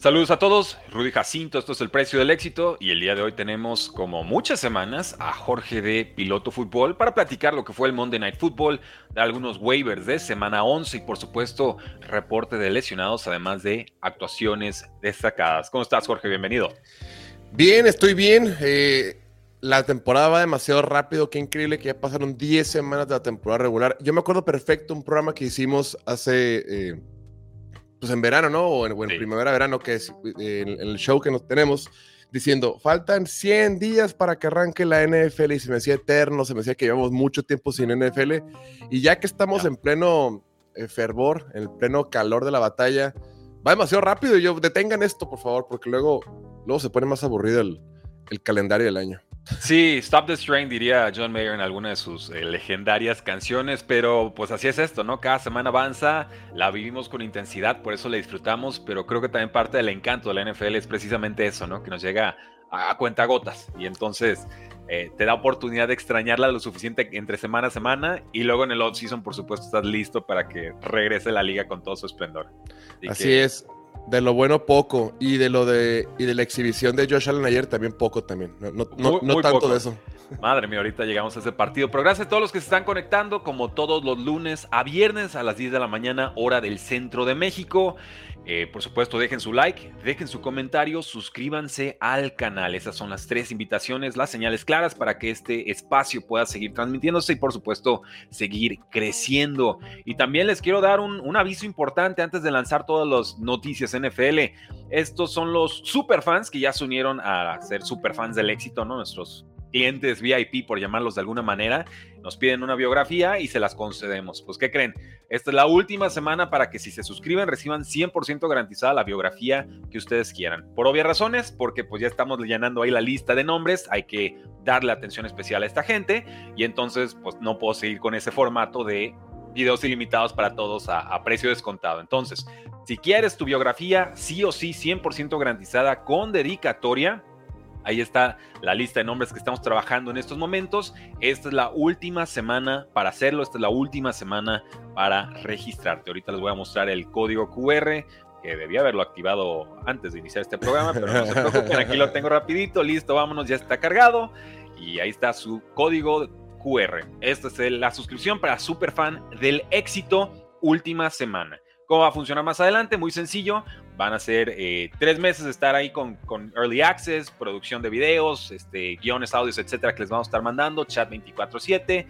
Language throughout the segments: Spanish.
Saludos a todos, Rudy Jacinto, esto es el precio del éxito y el día de hoy tenemos como muchas semanas a Jorge de Piloto Fútbol para platicar lo que fue el Monday Night Football, dar algunos waivers de semana 11 y por supuesto reporte de lesionados además de actuaciones destacadas. ¿Cómo estás Jorge? Bienvenido. Bien, estoy bien. Eh, la temporada va demasiado rápido, qué increíble que ya pasaron 10 semanas de la temporada regular. Yo me acuerdo perfecto un programa que hicimos hace... Eh, pues en verano, ¿no? O en, primavera, verano, que es eh, el show que nos tenemos, diciendo, faltan 100 días para que arranque la NFL y se me decía eterno, se me decía que llevamos mucho tiempo sin NFL y ya que estamos en pleno eh, fervor, en el pleno calor de la batalla, va demasiado rápido. Y yo, detengan esto, por favor, porque luego, luego se pone más aburrido el, el calendario del año. Sí, Stop the Strain diría John Mayer en alguna de sus eh, legendarias canciones, pero pues así es esto, ¿no? Cada semana avanza, la vivimos con intensidad, por eso la disfrutamos, pero creo que también parte del encanto de la NFL es precisamente eso, ¿no? Que nos llega a, cuenta gotas y entonces eh, te da oportunidad de extrañarla lo suficiente entre semana a semana y luego en el off-season, por supuesto, estás listo para que regrese la liga con todo su esplendor. así es. De lo bueno poco y de lo de y de la exhibición de Josh Allen ayer también poco también. No, no, tanto de eso. Madre mía, ahorita llegamos a ese partido. Pero gracias a todos los que se están conectando, como todos los lunes a viernes a las 10 de la mañana, hora del centro de México. Eh, por supuesto, dejen su like, dejen su comentario, suscríbanse al canal. Esas son las tres invitaciones, las señales claras para que este espacio pueda seguir transmitiéndose y, por supuesto, seguir creciendo. Y también les quiero dar un, un aviso importante antes de lanzar todas las noticias NFL. Estos son los superfans que ya se unieron a ser superfans del éxito, ¿no? Nuestros clientes VIP, por llamarlos de alguna manera, nos piden una biografía y se las concedemos. Pues, ¿qué creen? Esta es la última semana para que si se suscriben reciban 100% garantizada la biografía que ustedes quieran. Por obvias razones, porque pues ya estamos llenando ahí la lista de nombres, hay que darle atención especial a esta gente y entonces pues no puedo seguir con ese formato de videos ilimitados para todos a, a precio descontado. Entonces, si quieres tu biografía, sí o sí, 100% garantizada con dedicatoria, Ahí está la lista de nombres que estamos trabajando en estos momentos. Esta es la última semana para hacerlo, esta es la última semana para registrarte. Ahorita les voy a mostrar el código QR que debía haberlo activado antes de iniciar este programa, pero aquí lo tengo rapidito, listo, vámonos, ya está cargado y ahí está su código QR. Esta es la suscripción para Superfan del éxito última semana. ¿Cómo va a funcionar más adelante? Muy sencillo. Van a ser eh, tres meses de estar ahí con, Early Access, producción de videos, este, guiones, audios, etcétera, que les vamos a estar mandando, chat 24-7.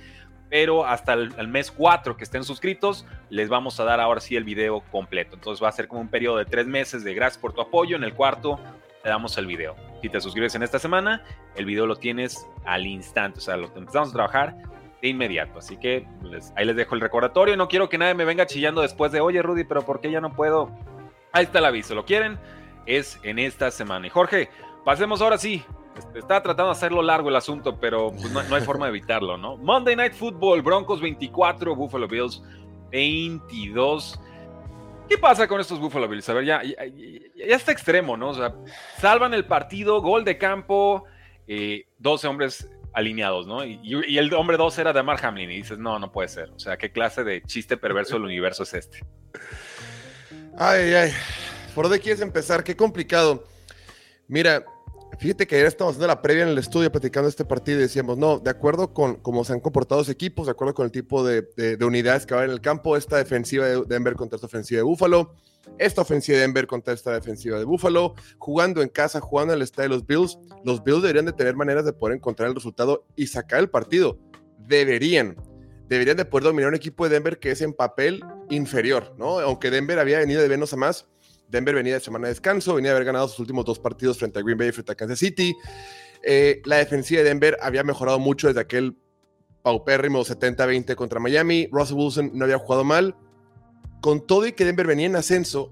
Pero hasta el, mes 4 que estén suscritos, les vamos a dar ahora sí el video completo. Entonces va a ser como un periodo de tres meses de gracias por tu apoyo. En el cuarto te damos el video. Si te suscribes en esta semana, el video lo tienes al instante. O sea, lo empezamos a trabajar de inmediato. Así que ahí les dejo el recordatorio. No quiero que nadie me venga chillando después de, oye Rudy, pero ¿por qué ya no puedo? Ahí está el aviso. ¿Lo quieren? Es en esta semana. Y Jorge, pasemos ahora sí. Estaba tratando de hacerlo largo el asunto, pero pues, no, hay forma de evitarlo, ¿no? Monday Night Football, Broncos 24, Buffalo Bills 22. ¿Qué pasa con estos Buffalo Bills? A ver, ya, ya, está extremo, ¿no? O sea, salvan el partido, gol de campo, 12 eh, hombres alineados, ¿no? Y, el hombre dos era de Mark Hamlin y dices, no, no puede ser. O sea, ¿qué clase de chiste perverso del universo es este? Ay, ay. ¿Por dónde quieres empezar? Qué complicado. Mira, fíjate que ayer estábamos haciendo la previa en el estudio platicando este partido y decíamos, no, de acuerdo con cómo se han comportado los equipos, de acuerdo con el tipo de, unidades que va en el campo, esta defensiva de Denver contra esta ofensiva de Buffalo, esta ofensiva de Denver contra esta defensiva de Buffalo, jugando en casa, jugando en el estadio de los Bills, los Bills deberían de tener maneras de poder encontrar el resultado y sacar el partido. Deberían. Deberían de poder dominar un equipo de Denver que es en papel inferior, ¿no? Aunque Denver había venido de menos a más, Denver venía de semana de descanso, venía de haber ganado sus últimos dos partidos frente a Green Bay y frente a Kansas City. Eh, la defensiva de Denver había mejorado mucho desde aquel paupérrimo 70-20 contra Miami. Russell Wilson no había jugado mal con todo y que Denver venía en ascenso,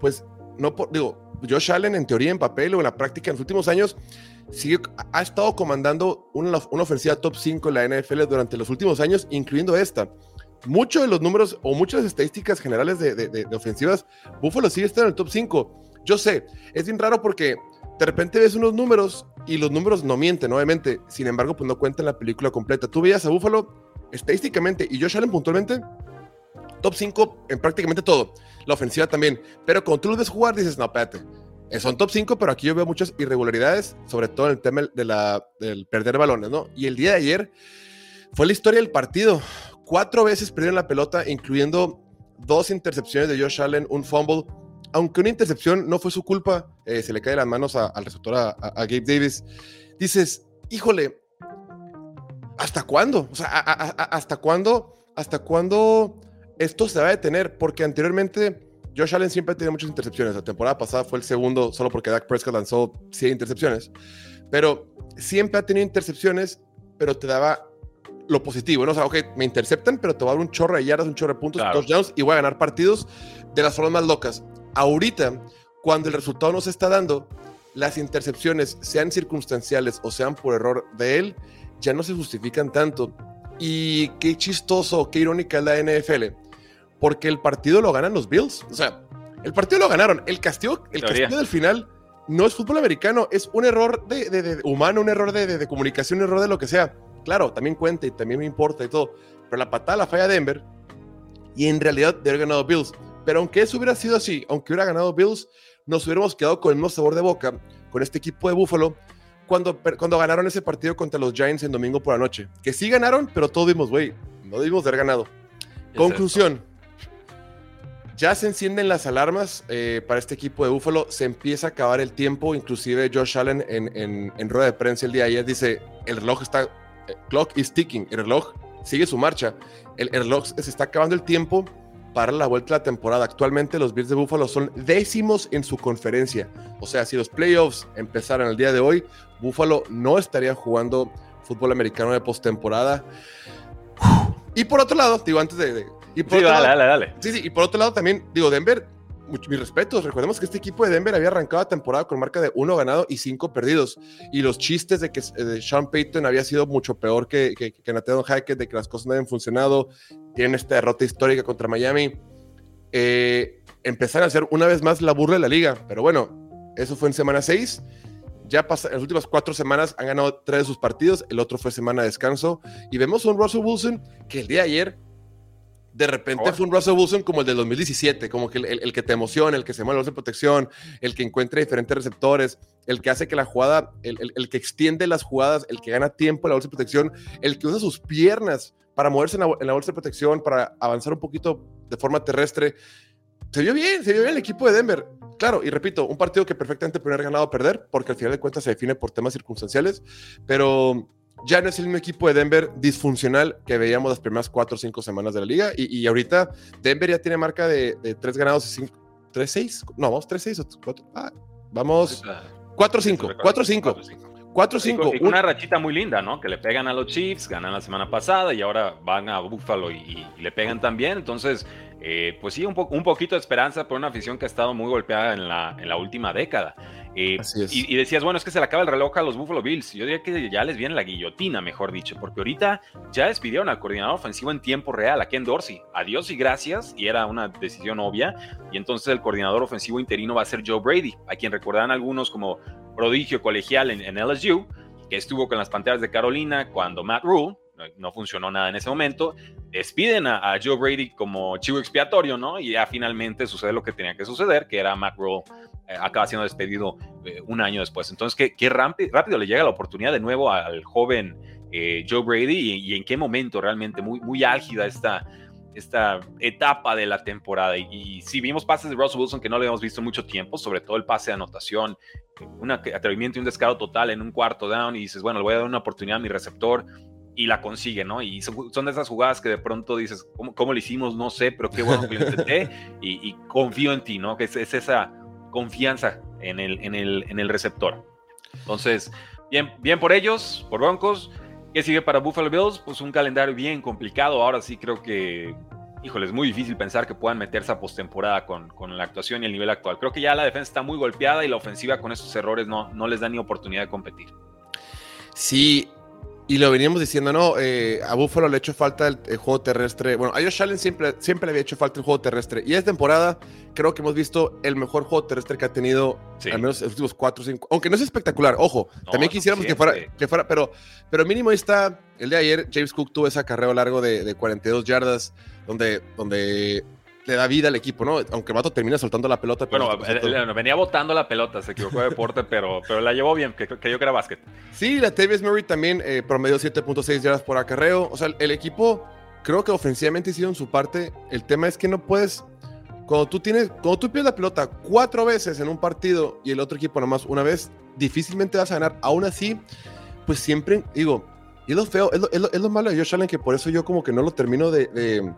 pues no por, digo, Josh Allen en teoría, en papel o en la práctica en los últimos años, sigue, ha estado comandando una, una ofensiva top 5 en la NFL durante los últimos años, incluyendo esta. Muchos de los números o muchas estadísticas generales de, de, ofensivas, Buffalo sigue estando en el top 5. Yo sé, es bien raro porque de repente ves unos números y los números no mienten, obviamente. Sin embargo, pues no cuentan la película completa. Tú veías a Buffalo estadísticamente y Josh Allen puntualmente, top 5 en prácticamente todo. La ofensiva también. Pero cuando tú los ves jugar, dices, no, espérate. Son top 5, pero aquí yo veo muchas irregularidades, sobre todo en el tema de la, del perder balones, ¿no? Y el día de ayer fue la historia del partido. Cuatro veces perdieron la pelota, incluyendo dos intercepciones de Josh Allen, un fumble. Aunque una intercepción no fue su culpa, eh, se le cae las manos al receptor, a, a, Gabe Davis. Dices, híjole, ¿hasta cuándo? O sea, a, ¿hasta cuándo? ¿Hasta cuándo esto se va a detener? Porque anteriormente Josh Allen siempre tenido muchas intercepciones. La temporada pasada fue el segundo solo porque Dak Prescott lanzó 100 intercepciones. Pero siempre ha tenido intercepciones, pero te daba lo positivo, ¿no? O sea, ok, me interceptan, pero te va a dar un chorro de yardas, un chorro de puntos, touchdowns y voy a ganar partidos de las formas más locas. Ahorita, cuando el resultado no se está dando, las intercepciones, sean circunstanciales o sean por error de él, ya no se justifican tanto. Y qué chistoso, qué irónica es la NFL, porque el partido lo ganan los Bills. O sea, el partido lo ganaron. El castigo, el castigo del final no es fútbol americano, es un error de, humano, un error de, comunicación, un error de lo que sea. Claro, también cuenta y también me importa y todo. Pero la patada la falla Denver y en realidad de haber ganado Bills. Pero aunque eso hubiera sido así, aunque hubiera ganado Bills, nos hubiéramos quedado con el mismo sabor de boca con este equipo de Buffalo cuando, cuando ganaron ese partido contra los Giants en domingo por la noche. Que sí ganaron, pero todos vimos, güey, no debimos haber ganado. Conclusión. Ya se encienden las alarmas eh, para este equipo de Búfalo. Se empieza a acabar el tiempo. Inclusive Josh Allen en, en, rueda de prensa el día de ayer dice, el reloj está, clock is ticking. El reloj sigue su marcha. El, el, reloj se está acabando el tiempo para la vuelta de la temporada. Actualmente los Bills de Búfalo son décimos en su conferencia. O sea, si los playoffs empezaran el día de hoy, Búfalo no estaría jugando fútbol americano de postemporada. Y por otro lado, digo, antes de, y por sí, otro dale, lado, dale, dale. Sí, sí, y por otro lado también, digo, Denver, mis respetos, recordemos que este equipo de Denver había arrancado la temporada con marca de uno ganado y cinco perdidos. Y los chistes de que de Sean Payton había sido mucho peor que, que, que Nathaniel Hackett, de que las cosas no habían funcionado, tienen esta derrota histórica contra Miami. Eh, empezaron a hacer una vez más la burla de la liga, pero bueno, eso fue en semana 6 ya pasa, en las últimas cuatro semanas han ganado tres de sus partidos, el otro fue semana de descanso, y vemos a un Russell Wilson que el día de ayer de repente fue un Russell Wilson como el del 2017, como que el, que te emociona, el que se mueve de protección, el que encuentra diferentes receptores, el que hace que la jugada, el, que extiende las jugadas, el que gana tiempo en la bolsa de protección, el que usa sus piernas para moverse en la, bolsa de protección, para avanzar un poquito de forma terrestre. Se vio bien, se vio bien el equipo de Denver. Claro, y repito, un partido que perfectamente puede haber ganado o perder, porque al final de cuentas se define por temas circunstanciales, pero ya no es el mismo equipo de Denver disfuncional que veíamos las primeras cuatro o cinco semanas de la liga. Y, y ahorita Denver ya tiene marca de, de tres ganados y cinco. ¿Tres, seis? No, vamos, tres, seis cuatro. Ah, vamos. Cuatro, cinco. Cuatro, cinco. Cuatro, cinco. Y una rachita muy linda, ¿no? Que le pegan a los Chiefs, ganan la semana pasada y ahora van a Buffalo y, y le pegan también. Entonces, eh, pues sí, un, un, poquito de esperanza por una afición que ha estado muy golpeada en la, en la última década. Eh, y, decías, bueno, es que se le acaba el reloj a los Buffalo Bills. Yo diría que ya les viene la guillotina, mejor dicho, porque ahorita ya despidieron al coordinador ofensivo en tiempo real, a Ken Dorsey. Adiós y gracias, y era una decisión obvia. Y entonces el coordinador ofensivo interino va a ser Joe Brady, a quien recordarán algunos como prodigio colegial en, en LSU, que estuvo con las Panteras de Carolina cuando Matt Rule, no funcionó nada en ese momento, despiden a, Joe Brady como chivo expiatorio, ¿no? Y ya finalmente sucede lo que tenía que suceder, que era Matt Rule acaba siendo despedido eh, un año después. Entonces, qué, qué rápido, le llega la oportunidad de nuevo al joven eh, Joe Brady y, en qué momento realmente muy, muy álgida esta, esta etapa de la temporada. Y, si vimos pases de Russell Wilson que no le habíamos visto mucho tiempo, sobre todo el pase de anotación, un atrevimiento y un descaro total en un cuarto down y dices, bueno, le voy a dar una oportunidad a mi receptor y la consigue, ¿no? Y son, de esas jugadas que de pronto dices, ¿cómo, cómo lo hicimos? No sé, pero qué bueno que lo intenté y, confío en ti, ¿no? Que es, esa confianza en el, en, el, en el receptor. Entonces, bien, bien por ellos, por Broncos. ¿Qué sigue para Buffalo Bills? Pues un calendario bien complicado. Ahora sí creo que híjole, es muy difícil pensar que puedan meterse a postemporada con, con la actuación y el nivel actual. Creo que ya la defensa está muy golpeada y la ofensiva con esos errores no, no les da ni oportunidad de competir. Sí, y lo veníamos diciendo, ¿no? Eh, a Buffalo le ha hecho falta el, juego terrestre. Bueno, a Josh Allen siempre, siempre le había hecho falta el juego terrestre. Y esta temporada creo que hemos visto el mejor juego terrestre que ha tenido, al menos en los últimos 4 o 5. Aunque no es espectacular, ojo. también quisiéramos que fuera, que fuera, pero, pero mínimo está. El de ayer, James Cook tuvo ese acarreo largo de, de 42 yardas, donde, donde le da vida al equipo, ¿no? Aunque Vato termina soltando la pelota. Pero bueno, venía botando la pelota, se equivocó de deporte, pero, pero la llevó bien, que, que yo que era básquet. Sí, la Tavis Murray también eh, promedió 7.6 yardas por acarreo. O sea, el equipo creo que ofensivamente hicieron su parte. El tema es que no puedes. Cuando tú tienes, cuando tú pierdes la pelota cuatro veces en un partido y el otro equipo nomás una vez, difícilmente vas a ganar. Aún así, pues siempre, digo, y es lo feo, es lo, es lo, malo de Josh Allen, que por eso yo como que no lo termino de de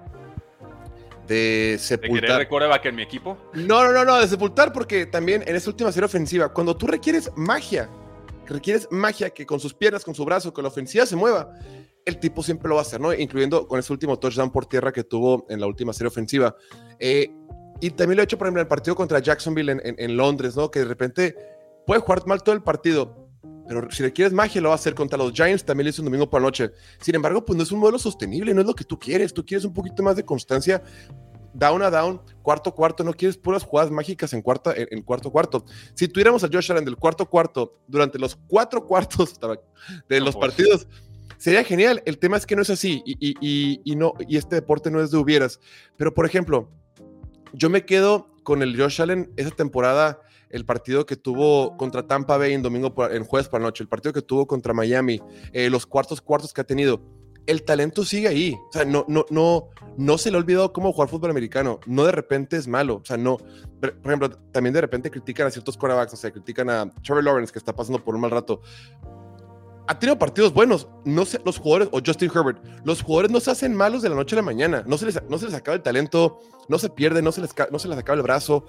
sepultar. ¿De querer en mi equipo? No, no, no, no, de sepultar porque también en esa última serie ofensiva, cuando tú requieres magia, requieres magia que con sus piernas, con su brazo, con la ofensiva se mueva, el tipo siempre lo va a hacer, ¿no? Incluyendo con ese último touchdown por tierra que tuvo en la última serie ofensiva. Eh, y también lo he hecho, por ejemplo, en el partido contra Jacksonville en, en, Londres, ¿no? Que de repente puede jugar mal todo el partido, pero si requieres magia, lo va a hacer contra los Giants. También lo hizo un domingo por la noche. Sin embargo, pues no es un modelo sostenible, no es lo que tú quieres. Tú quieres un poquito más de constancia down a down, cuarto cuarto, no quieres puras jugadas mágicas en, cuarta, en, cuarto cuarto. Si tuviéramos a Josh Allen del cuarto cuarto durante los cuatro cuartos de los partidos, sería genial. El tema es que no es así y, y, no, y este deporte no es de hubieras. Pero, por ejemplo, yo me quedo con el Josh Allen esa temporada el partido que tuvo contra Tampa Bay en domingo, en jueves por la noche, el partido que tuvo contra Miami, eh, los cuartos cuartos que ha tenido. El talento sigue ahí. O sea, no, no, no, no se le ha olvidado cómo jugar fútbol americano. No de repente es malo. O sea, no. Por ejemplo, también de repente critican a ciertos quarterbacks. O sea, critican a Trevor Lawrence, que está pasando por un mal rato. Ha tenido partidos buenos. No sé, los jugadores, o Justin Herbert, los jugadores no se hacen malos de la noche a la mañana. No se les, no se les acaba el talento, no se pierde, no se les, no se les acaba el brazo.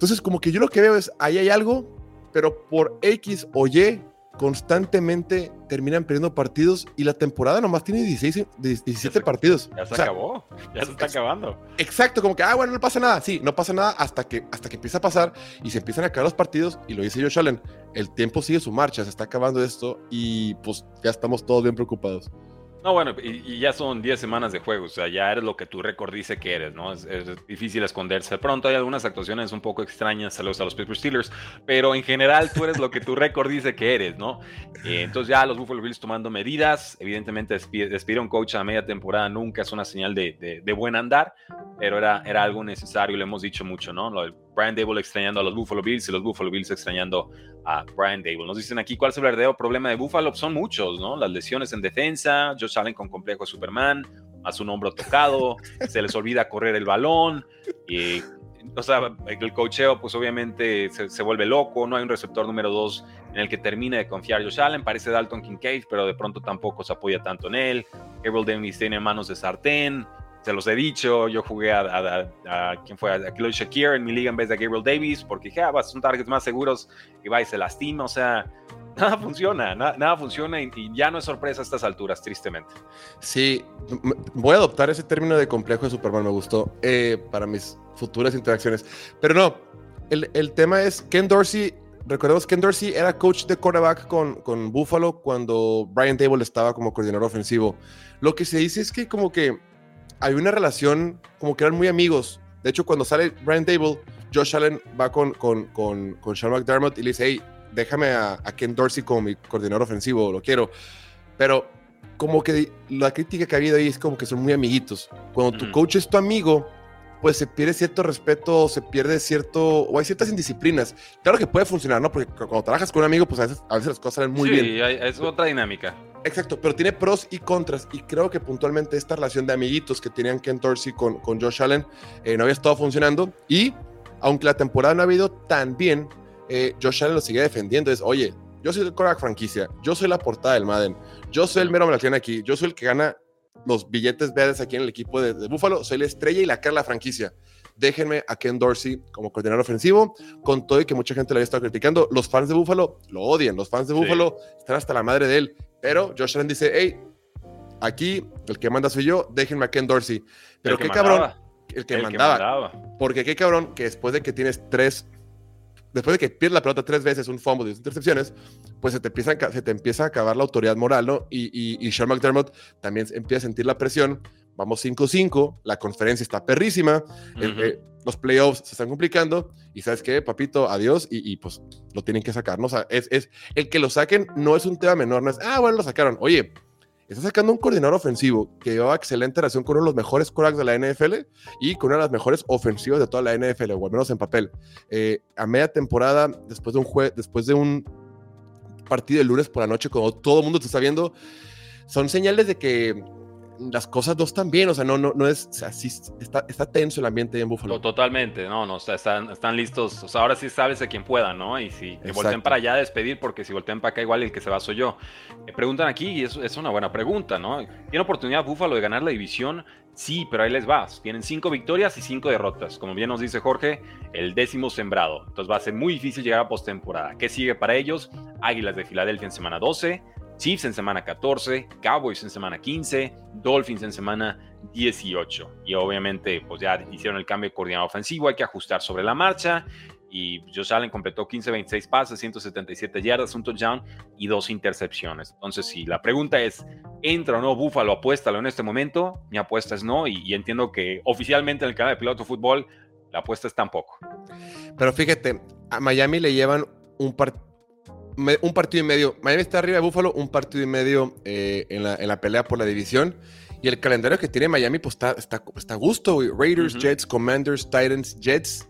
Entonces, como que yo lo que veo es, ahí hay algo, pero por X o Y, constantemente terminan perdiendo partidos y la temporada nomás tiene 16, 17 partidos. Ya se acabó, ya se está acabando. Exacto, como que, ah, bueno, no pasa nada. Sí, no pasa nada hasta que, hasta que empieza a pasar y se empiezan a acabar los partidos. Y lo dice Josh Allen, el tiempo sigue su marcha, se está acabando esto y pues ya estamos todos bien preocupados. No, bueno, y, ya son 10 semanas de juego, o sea, ya eres lo que tu récord dice que eres, ¿no? Es, difícil esconderse. De pronto hay algunas actuaciones un poco extrañas, saludos a los Pittsburgh Steelers, pero en general tú eres lo que tu récord dice que eres, ¿no? Eh, entonces ya los Buffalo Bills tomando medidas, evidentemente despedir a un coach a media temporada nunca es una señal de, buen andar, pero era, era algo necesario, lo hemos dicho mucho, ¿no? Lo Brian Dable extrañando a los Buffalo Bills y los Buffalo Bills extrañando a Brian Dable. Nos dicen aquí cuál es el verdadero problema de Buffalo. Son muchos, ¿no? Las lesiones en defensa, Josh Allen con complejo Superman, a su hombro tocado, se les olvida correr el balón. Y, o sea, el cocheo, pues obviamente se, vuelve loco. No hay un receptor número dos en el que termine de confiar Josh Allen. Parece Dalton Kincaid, pero de pronto tampoco se apoya tanto en él. Gabriel Davis tiene manos de sartén se los he dicho, yo jugué a, a, a, ¿quién fue? A Kilo Shakir en mi liga en vez de Gabriel Davis, porque dije, ah, son targets más seguros y va y se lastima, o sea, nada funciona, nada, funciona y, ya no es sorpresa a estas alturas, tristemente. Sí, voy a adoptar ese término de complejo de Superman, me gustó, eh, para mis futuras interacciones, pero no, el, el tema es, Ken Dorsey recordemos que Dorsey era coach de quarterback con, con Buffalo cuando Brian Table estaba como coordinador ofensivo. Lo que se dice es que como que hay una relación como que eran muy amigos. De hecho, cuando sale Brian Dable, Josh Allen va con, con, con, con Sean McDermott y le dice, hey, déjame a, Ken Dorsey como mi coordinador ofensivo, lo quiero. Pero como que la crítica que ha habido ahí es como que son muy amiguitos. Cuando tu coach es tu amigo, pues se pierde cierto respeto, se pierde cierto, o hay ciertas indisciplinas. Claro que puede funcionar, ¿no? Porque cuando trabajas con un amigo, pues a veces, a veces las cosas salen muy bien. Sí, es otra dinámica. Exacto, pero tiene pros y contras. Y creo que puntualmente esta relación de amiguitos que tenían Ken Dorsey con, con Josh Allen eh, no había estado funcionando. Y aunque la temporada no ha habido tan bien, eh, Josh Allen lo sigue defendiendo. Es, oye, yo soy el quarterback franquicia, yo soy la portada del Madden, yo soy el mero melatiano aquí, yo soy el que gana los billetes verdes aquí en el equipo de, de Buffalo, soy la estrella y la cara de la franquicia déjenme a Ken Dorsey como coordinador ofensivo, con todo y que mucha gente lo había estado criticando. Los fans de Buffalo lo odian, los fans de Buffalo están hasta la madre de él. Pero Josh Allen dice, hey, aquí el que manda soy yo, déjenme a Ken Dorsey. Pero qué cabrón, el, que, mandaba. Porque qué cabrón que después de que tienes tres, después de que pierdes la pelota tres veces, un fumble y dos intercepciones, pues se te, empieza a, se te empieza a acabar la autoridad moral, ¿no? Y, y, y Sean McDermott también empieza a sentir la presión. Vamos 5-5, la conferencia está perrísima, los playoffs se están complicando y sabes qué, papito, adiós y, pues lo tienen que sacar, ¿no? O sea, es, es, el que lo saquen no es un tema menor, no es, ah, bueno, lo sacaron. Oye, está sacando un coordinador ofensivo que llevaba excelente relación con uno de los mejores quarterbacks de la NFL y con una de las mejores ofensivas de toda la NFL, o al menos en papel. Eh, a media temporada, después de un jue después de un partido de lunes por la noche, cuando todo el mundo te está viendo, son señales de que las cosas no están bien, o sea, no, no, no es así, está, está tenso el ambiente en Buffalo. Totalmente, no, no, están, están listos, o sea, ahora sí sabes a quién pueda, ¿no? Y si que volteen para allá a despedir, porque si volteen para acá, igual el que se va soy yo. Me preguntan aquí, y es, es una buena pregunta, ¿no? ¿Tiene oportunidad Buffalo de ganar la división? Sí, pero ahí les va. Tienen cinco victorias y cinco derrotas. Como bien nos dice Jorge, el décimo sembrado. Entonces va a ser muy difícil llegar a postemporada. ¿Qué sigue para ellos? Águilas de Filadelfia en semana 12, Chiefs en semana 14, Cowboys en semana 15, Dolphins en semana 18. Y obviamente, pues ya hicieron el cambio de coordinador ofensivo, hay que ajustar sobre la marcha. Y Josh Allen completó 15-26 pases, 177 yardas, un touchdown y dos intercepciones. Entonces, si la pregunta es, ¿entra o no Búfalo? Apuéstalo en este momento. Mi apuesta es no. Y, entiendo que oficialmente en el canal de Piloto Fútbol, la apuesta es tampoco. Pero fíjate, a Miami le llevan un partido un partido y medio. Miami está arriba de Buffalo, un partido y medio eh, en, la, pelea por la división. Y el calendario que tiene Miami, pues está, está, está a gusto, Raiders, Jets, Commanders, Titans, Jets.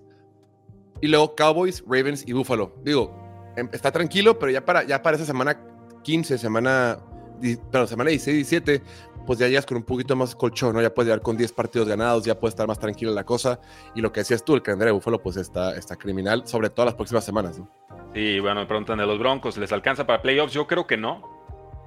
Y luego Cowboys, Ravens y Buffalo. Digo, em, está tranquilo, pero ya para, ya para esa semana 15, semana, perdón, semana 16, 17, pues ya llegas con un poquito más colchón, ¿no? Ya puedes llegar con 10 partidos ganados, ya puede estar más tranquila la cosa. Y lo que decías tú, el calendario de Buffalo, pues está, está criminal, sobre todo las próximas semanas, ¿no? Sí, bueno, me preguntan de los Broncos, ¿les alcanza para playoffs? Yo creo que no.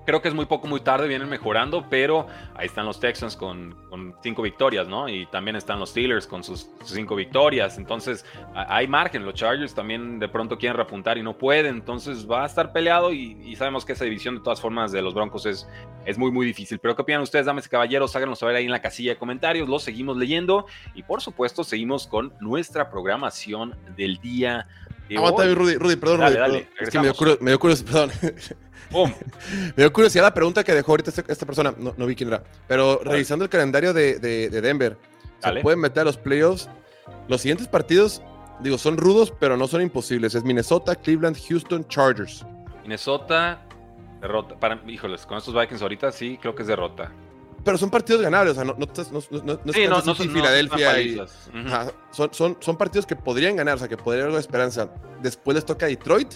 Creo que es muy poco, muy tarde, vienen mejorando, pero ahí están los Texans con, cinco victorias, ¿no? Y también están los Steelers con sus, cinco victorias. Entonces, hay margen. Los Chargers también de pronto quieren repuntar y no pueden. Entonces, va a estar peleado y, sabemos que esa división de todas formas de los Broncos es, es muy, muy difícil. Pero, ¿qué opinan ustedes, damas y caballeros? Háganos saber ahí en la casilla de comentarios. Los seguimos leyendo y, por supuesto, seguimos con nuestra programación del día Aguanta, Rudy, Rudy, perdón, Rudy. Es que me dio, curiosidad, perdón. me dio curiosidad la pregunta que dejó ahorita esta, persona, no, vi quién era, pero revisando el calendario de, Denver, se pueden meter a los playoffs. Los siguientes partidos, digo, son rudos, pero no son imposibles. Es Minnesota, Cleveland, Houston, Chargers. Minnesota, derrota. Para, híjoles, con estos Vikings ahorita sí, creo que es derrota pero son partidos ganables, o sea, no, no, no, no, no, Filadelfia y, son, son, son partidos que podrían ganar, o sea, que podría haber esperanza. Después les toca Detroit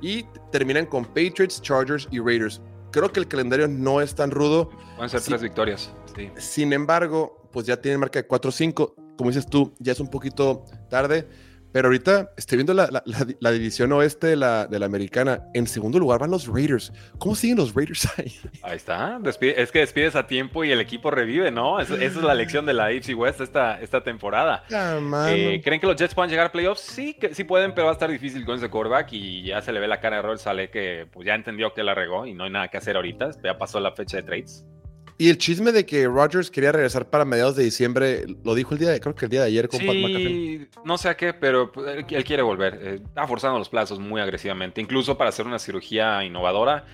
y terminan con Patriots, Chargers y Raiders. Creo que el calendario no es tan rudo. Pueden ser tres victorias. Sí. Sin embargo, pues ya tienen marca de 4-5. Como dices tú, ya es un poquito tarde. Pero ahorita estoy viendo la, la, división oeste de la, de la americana. En segundo lugar van los Raiders. ¿Cómo siguen los Raiders ahí? Ahí está. es que despides a tiempo y el equipo revive, ¿no? esa es la lección de la AFC West esta, esta temporada. Eh, ¿Creen que los Jets puedan llegar a playoffs? Sí, que, sí pueden, pero va a estar difícil con ese quarterback. Y ya se le ve la cara de Robert Sale que pues, ya entendió que la regó y no hay nada que hacer ahorita. Ya pasó la fecha de trades. Y el chisme de que Rodgers quería regresar para mediados de diciembre, lo dijo el día de, creo que el día de ayer con sí, Pat McAfee. No sé a qué, pero pues, él, quiere volver. Eh, está forzando los plazos muy agresivamente, incluso para hacer una cirugía innovadora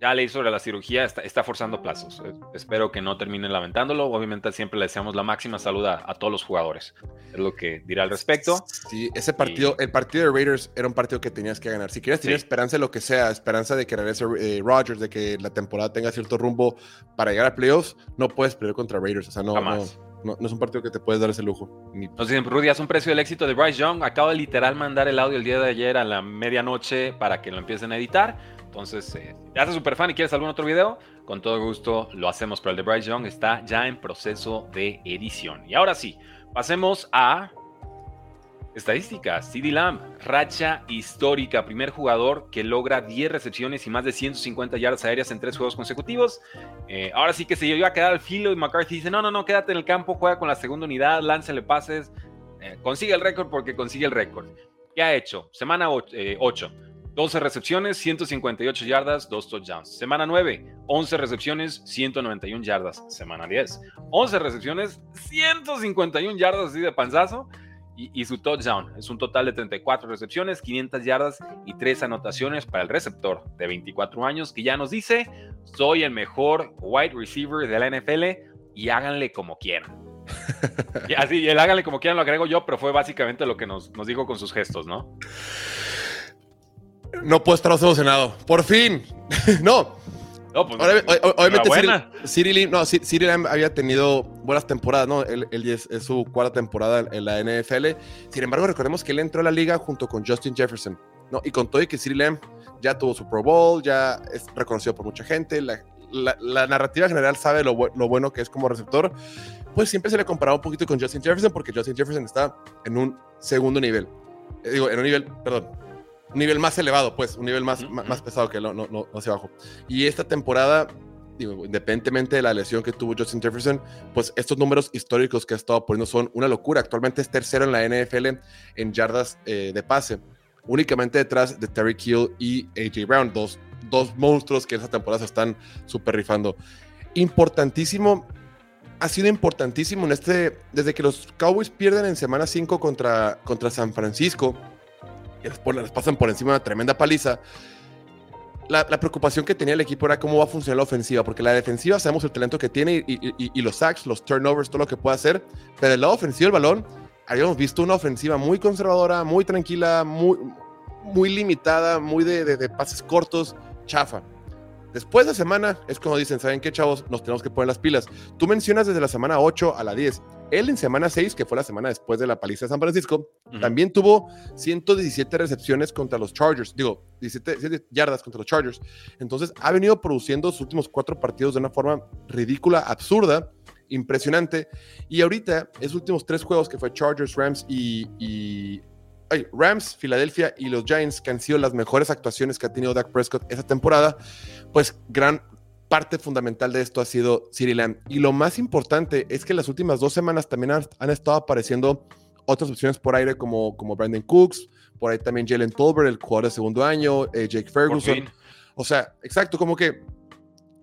ya leí sobre la cirugía, está, forzando plazos. Eh, espero que no termine lamentándolo. Obviamente siempre le deseamos la máxima salud a, todos los jugadores. Es lo que dirá al respecto. Sí, ese partido, el partido de Raiders era un partido que tenías que ganar. Si quieres tener esperanza de lo que sea, esperanza de que regrese eh, Rodgers, de que la temporada tenga cierto rumbo para llegar a playoffs, no puedes perder contra Raiders. O sea, no, no, no, es un partido que te puedes dar ese lujo. Entonces, Rudy, es un precio del éxito de Bryce Young. Acabo de literal mandar el audio el día de ayer a la medianoche para que lo empiecen a editar entonces, eh, si te haces super fan y quieres algún otro video, con todo gusto lo hacemos. Pero el de Bryce Young está ya en proceso de edición. Y ahora sí, pasemos a estadísticas. CD Lamb, racha histórica. Primer jugador que logra 10 recepciones y más de 150 yardas aéreas en tres juegos consecutivos. Eh, ahora sí que se iba a quedar al filo y McCarthy dice: No, no, no, quédate en el campo, juega con la segunda unidad, láncele pases. Eh, consigue el récord porque consigue el récord. ¿Qué ha hecho? Semana 8. 12 recepciones, 158 yardas, 2 touchdowns. Semana 9, 11 recepciones, 191 yardas. Semana 10, 11 recepciones, 151 yardas así de panzazo y, su touchdown. Es un total de 34 recepciones, 500 yardas y 3 anotaciones para el receptor de 24 años que ya nos dice, soy el mejor wide receiver de la NFL y háganle como quieran. y así, el háganle como quieran lo agrego yo, pero fue básicamente lo que nos, nos dijo con sus gestos, ¿no? No puedo estar emocionado. Por fin. no. No, pues, obviamente, Cyril, no, había tenido buenas temporadas, ¿no? Él, es, su cuarta temporada en la NFL. Sin embargo, recordemos que él entró a la liga junto con Justin Jefferson, ¿no? Y con todo y que Cyril M ya tuvo su Pro Bowl, ya es reconocido por mucha gente, la, narrativa general sabe lo, lo, bueno que es como receptor, pues siempre se le comparaba un poquito con Justin Jefferson porque Justin Jefferson está en un segundo nivel. Eh, digo, en un nivel, perdón, un nivel más elevado, pues, un nivel más, más, pesado que no, no, no hacia abajo. Y esta temporada, digo, independientemente de la lesión que tuvo Justin Jefferson, pues estos números históricos que ha estado poniendo son una locura. Actualmente es tercero en la NFL en yardas eh, de pase, únicamente detrás de Terry Kill y AJ Brown, dos, dos monstruos que esta temporada se están super rifando. Importantísimo ha sido importantísimo en este, desde que los Cowboys pierden en semana 5 contra, contra San Francisco, les, pasan por encima una tremenda paliza. La, preocupación que tenía el equipo era cómo va a funcionar la ofensiva, porque la defensiva sabemos el talento que tiene y, los sacks, los turnovers, todo lo que puede hacer, pero el lado ofensivo del balón, habíamos visto una ofensiva muy conservadora, muy tranquila, muy, muy limitada, muy de, de pases cortos, chafa. Después de semana es como dicen, ¿saben qué, chavos? Nos tenemos que poner las pilas. Tú mencionas desde la semana 8 a la 10. Él en semana 6, que fue la semana después de la paliza de San Francisco, también tuvo 117 recepciones contra los Chargers. Digo, 17, yardas contra los Chargers. Entonces, ha venido produciendo sus últimos cuatro partidos de una forma ridícula, absurda, impresionante. Y ahorita, esos últimos tres juegos que fue Chargers, Rams y Rams, Filadelfia y los Giants, que han sido las mejores actuaciones que ha tenido Dak Prescott esa temporada, pues gran parte fundamental de esto ha sido City Lamb. Y lo más importante es que las últimas dos semanas también han, estado apareciendo otras opciones por aire como, como Brandon Cooks, por ahí también Jalen Tolbert, el jugador de segundo año, eh, Jake Ferguson. O sea, exacto, como que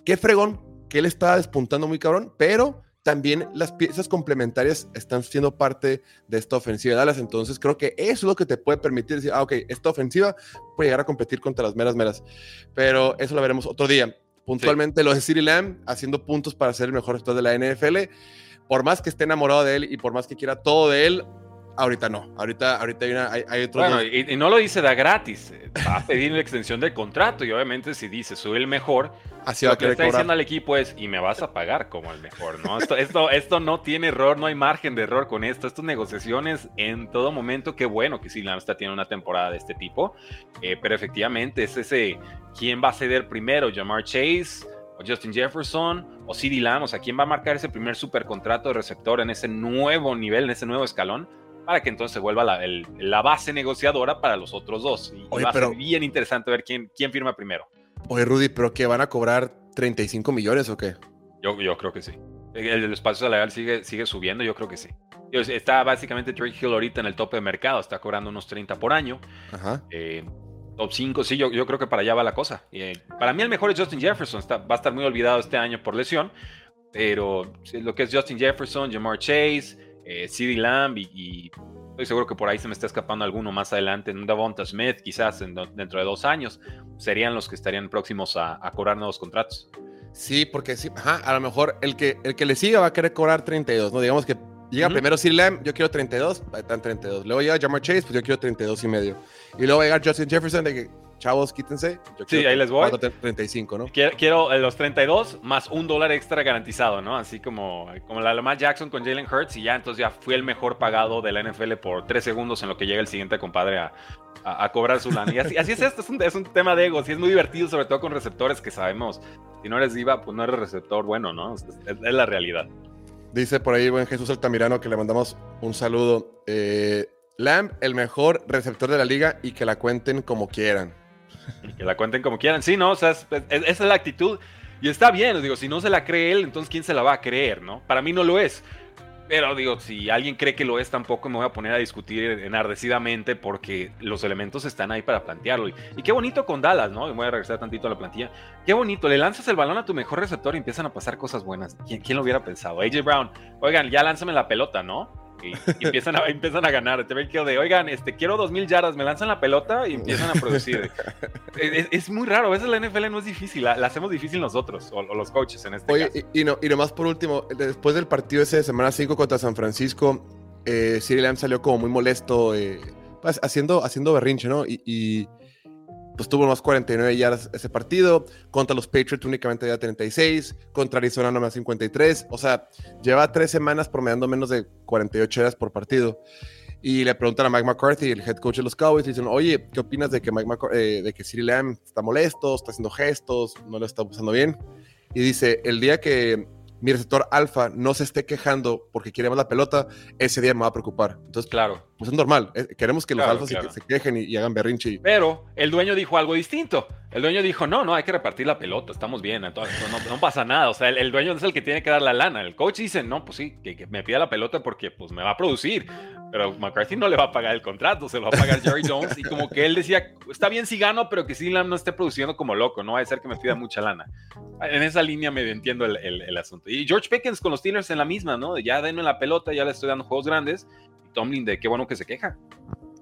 qué fregón que él está despuntando muy cabrón, pero también las piezas complementarias están siendo parte de esta ofensiva de Dallas. Entonces creo que eso es lo que te puede permitir decir, ah, ok, esta ofensiva puede llegar a competir contra las meras meras. Pero eso lo veremos otro día. Puntualmente lo de City Lamb haciendo puntos para ser el mejor jugador de la NFL. Por más que esté enamorado de él y por más que quiera todo de él, Ahorita no, ahorita, ahorita hay, una, hay, otro. Bueno, y, no lo dice da gratis, eh, va a pedir una extensión del contrato y obviamente si dice soy el mejor, Así lo que le está diciendo al equipo es y me vas a pagar como el mejor, ¿no? Esto, esto, esto no tiene error, no hay margen de error con esto. Estas negociaciones en todo momento, qué bueno que Silam está tiene una temporada de este tipo, eh, pero efectivamente es ese quién va a ceder primero, Jamar Chase o Justin Jefferson o CeeDee Lamb, o sea, quién va a marcar ese primer supercontrato de receptor en ese nuevo nivel, en ese nuevo escalón para que entonces se vuelva la, base negociadora para los otros dos. Y, va a ser bien interesante ver quién, quién firma primero. Oye, Rudy, ¿pero qué van a cobrar 35 millones o qué? Yo, yo creo que sí. El, espacio salarial sigue, sigue subiendo, yo creo que sí. Está básicamente Drake Hill ahorita en el tope de mercado, está cobrando unos 30 por año. Ajá. Eh, top 5, sí, yo, yo, creo que para allá va la cosa. Eh, para mí el mejor es Justin Jefferson, está, va a estar muy olvidado este año por lesión, pero lo que es Justin Jefferson, Jamar Chase, eh, CD Lamb y, estoy seguro que por ahí se me está escapando alguno más adelante, un Davonta Smith quizás dentro de dos años, serían los que estarían próximos a, cobrar nuevos contratos. Sí, porque sí, a lo mejor el que, el que le siga va a querer cobrar 32, ¿no? Digamos que llega primero CD Lamb, yo quiero 32, están 32. Luego llega Jamar Chase, pues yo quiero 32 y medio. Y luego va a llegar Justin Jefferson de que chavos, quítense. sí, ahí les voy. 35, ¿no? Quiero, eh, los 32 más un dólar extra garantizado, ¿no? Así como, como la Lamar Jackson con Jalen Hurts y ya entonces ya fui el mejor pagado de la NFL por tres segundos en lo que llega el siguiente compadre a, a, cobrar su lana. Y así, es esto, es un, es un, tema de ego, y es muy divertido, sobre todo con receptores que sabemos, si no eres diva, pues no eres receptor bueno, ¿no? Es, la realidad. Dice por ahí buen Jesús Altamirano que le mandamos un saludo. Eh, Lamb, el mejor receptor de la liga y que la cuenten como quieran. que la cuenten como quieran. Sí, ¿no? O sea, esa es la actitud. Y está bien, digo, si no se la cree él, entonces ¿quién se la va a creer, no? Para mí no lo es. Pero digo, si alguien cree que lo es, tampoco me voy a poner a discutir enardecidamente porque los elementos están ahí para plantearlo. Y, qué bonito con Dallas, ¿no? Y voy a regresar tantito a la plantilla. Qué bonito, le lanzas el balón a tu mejor receptor y empiezan a pasar cosas buenas. ¿Quién, quién lo hubiera pensado? AJ Brown, oigan, ya lánzame la pelota, ¿no? Y, empiezan, a, empiezan a ganar. Te ven que de, oigan, este, quiero dos mil yardas, me lanzan la pelota y empiezan a producir. es, muy raro, a veces la NFL no es difícil, la, hacemos difícil nosotros, o, los coaches en este Oye, caso. Y, y, no, y nomás por último, después del partido ese de semana 5 contra San Francisco, eh, Lamb salió como muy molesto, eh, pues, haciendo, haciendo berrinche, ¿no? y pues tuvo más 49 yardas ese partido. Contra los Patriots únicamente había 36. Contra Arizona nomás 53. O sea, lleva tres semanas promediando menos de 48 yardas por partido. Y le preguntan a Mike McCarthy, el head coach de los Cowboys, y dicen, oye, ¿qué opinas de que, Mike eh, de que Cyril Lamb está molesto, está haciendo gestos, no lo está pasando bien? Y dice, el día que mi receptor alfa no se esté quejando porque quiere más la pelota, ese día me va a preocupar. Entonces, claro. Pues es normal. Eh, queremos que los alfas Se, quejen y, hagan berrinche. Pero el dueño dijo algo distinto. El dueño dijo, no, no, hay que repartir la pelota, estamos bien, entonces, no, pasa nada. O sea, el, dueño es el que tiene que dar la lana. El coach dice, no, pues sí, que, me pida la pelota porque pues me va a producir. Pero McCarthy no le va a pagar el contrato, se lo va a pagar Jerry Jones. Y como que él decía, está bien si gano, pero que Lam no esté produciendo como loco, no va a ser que me pida mucha lana. En esa línea medio entiendo el, el asunto. Y George Pickens con los Steelers en la misma, ¿no? Ya denme la pelota, ya le estoy dando juegos grandes. Y Tomlin de qué bueno que se queja.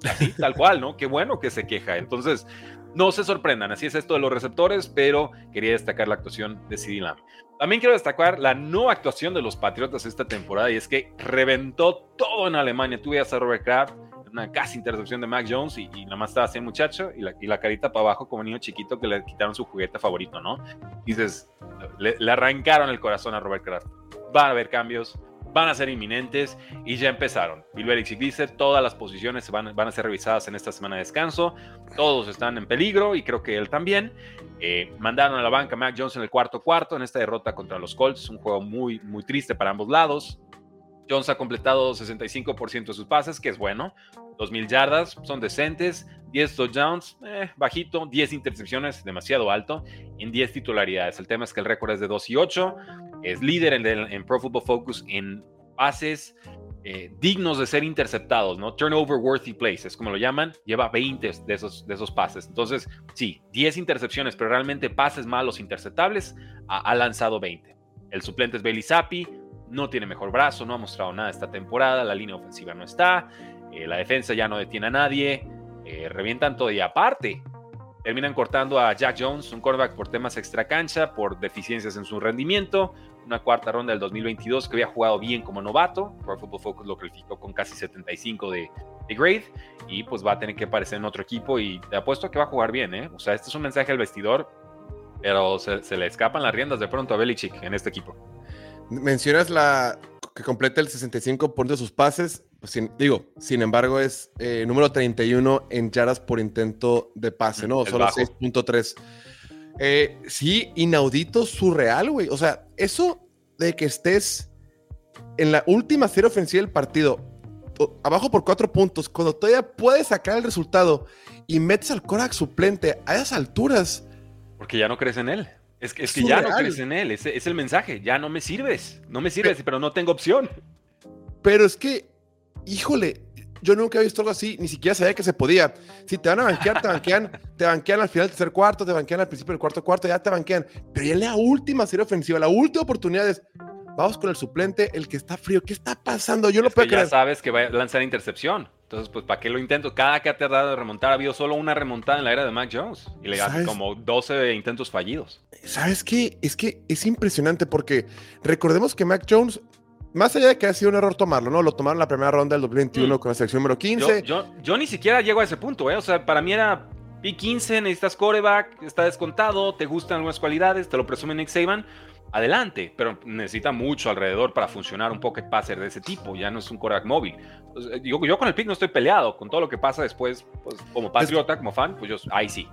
Así, tal cual, ¿no? Qué bueno que se queja. Entonces, no se sorprendan, así es esto de los receptores, pero quería destacar la actuación de CD Lamb. También quiero destacar la no actuación de los Patriotas esta temporada y es que reventó todo en Alemania. Tuve a Robert Kraft, una casi intercepción de Mac Jones y, nada más estaba así el muchacho y la, y carita para abajo como niño chiquito que le quitaron su juguete favorito, ¿no? Y dices, le, le arrancaron el corazón a Robert Kraft van a haber cambios, van a ser inminentes y ya empezaron. Bill Belichick dice, todas las posiciones van, van a ser revisadas en esta semana de descanso, todos están en peligro y creo que él también. Eh, mandaron a la banca a Mac Jones en el cuarto cuarto en esta derrota contra los Colts, un juego muy, muy triste para ambos lados. Jones ha completado 65% de sus pases, que es bueno. 2.000 yardas, son decentes. 10 touchdowns, eh, bajito. 10 intercepciones, demasiado alto. En 10 titularidades. El tema es que el récord es de 2 y 8. Es líder en, Pro Football Focus en pases eh, dignos de ser interceptados, ¿no? Turnover worthy plays, como lo llaman. Lleva 20 de esos, de esos pases. Entonces, sí, 10 intercepciones, pero realmente pases malos interceptables, ha, lanzado 20. El suplente es Bailey Zappi, no tiene mejor brazo, no ha mostrado nada esta temporada, la línea ofensiva no está, eh, la defensa ya no detiene a nadie, eh, revientan todo y aparte terminan cortando a Jack Jones, un quarterback por temas extra cancha, por deficiencias en su rendimiento, una cuarta ronda del 2022 que había jugado bien como novato, Pro Football Focus lo calificó con casi 75 de, de, grade y pues va a tener que aparecer en otro equipo y te apuesto a que va a jugar bien, ¿eh? O sea, este es un mensaje al vestidor, pero se, se le escapan las riendas de pronto a Belichick en este equipo. Mencionas la que completa el 65% de sus pases. Pues, digo, sin embargo, es eh, número 31 en yardas por intento de pase, ¿no? Solo 6.3. Eh, sí, inaudito, surreal, güey. O sea, eso de que estés en la última serie ofensiva del partido, abajo por cuatro puntos, cuando todavía puedes sacar el resultado y metes al Korak suplente a esas alturas. Porque ya no crees en él. Es que, es que ya no crees en él, es, es, el mensaje, ya no me sirves, no me sirves, pero, no tengo opción. Pero es que, híjole, yo nunca he visto algo así, ni siquiera sabía que se podía. Si te van a banquear, te banquean, te banquean al final del tercer cuarto, te banquean al principio del cuarto cuarto, ya te banquean. Pero ya en la última serie ofensiva, la última oportunidad es, vamos con el suplente, el que está frío. ¿Qué está pasando? Yo lo puedo Ya sabes que va a lanzar intercepción. Entonces, pues, ¿para qué lo intento? Cada que ha tardado de remontar, ha habido solo una remontada en la era de Mac Jones. Y le hace como 12 intentos fallidos. ¿Sabes qué? Es que es impresionante porque recordemos que Mac Jones, más allá de que ha sido un error tomarlo, ¿no? Lo tomaron en la primera ronda del 2021 mm. con la selección número 15. Yo, yo, ni siquiera llego a ese punto, ¿eh? O sea, para mí era P15, necesitas coreback, está descontado, te gustan algunas cualidades, te lo presume Nick Saban adelante, pero necesita mucho alrededor para funcionar un pocket passer de ese tipo, ya no es un quarterback móvil. yo, yo, con el pick no estoy peleado, con todo lo que pasa después, pues, como patriota, como fan, pues yo, ahí sí.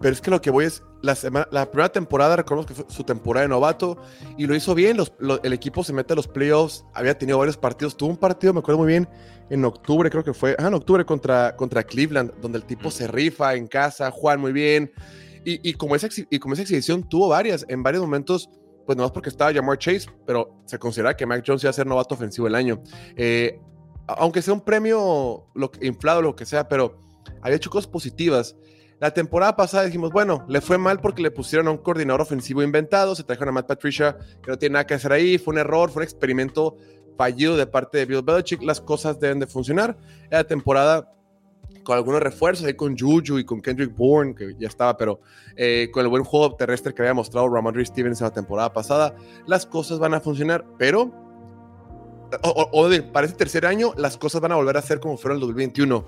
Pero es que lo que voy es, la, la primera temporada, reconozco que fue su temporada de novato y lo hizo bien, el equipo se mete a los playoffs, había tenido varios partidos, tuvo un partido, me acuerdo muy bien, en octubre creo que fue, ah, en octubre contra, contra Cleveland, donde el tipo se rifa en casa, juega muy bien, y, y, como esa, y como esa exhibición tuvo varias, en varios momentos pues nomás porque estaba Jamar Chase, pero se considera que Mac Jones iba a ser novato ofensivo el año. Eh, aunque sea un premio lo, inflado, lo que sea, pero había hecho cosas positivas. La temporada pasada dijimos, bueno, le fue mal porque le pusieron a un coordinador ofensivo inventado, se trajeron a Matt Patricia, que no tiene nada que hacer ahí, fue un error, fue un experimento fallido de parte de Bill Belichick, las cosas deben de funcionar. La temporada con algunos refuerzos, ahí con Juju y con Kendrick Bourne, que ya estaba, pero eh, con el buen juego terrestre que había mostrado Ramondre Stevens la temporada pasada, las cosas van a funcionar, pero o, o, para este tercer año las cosas van a volver a ser como fueron el 2021.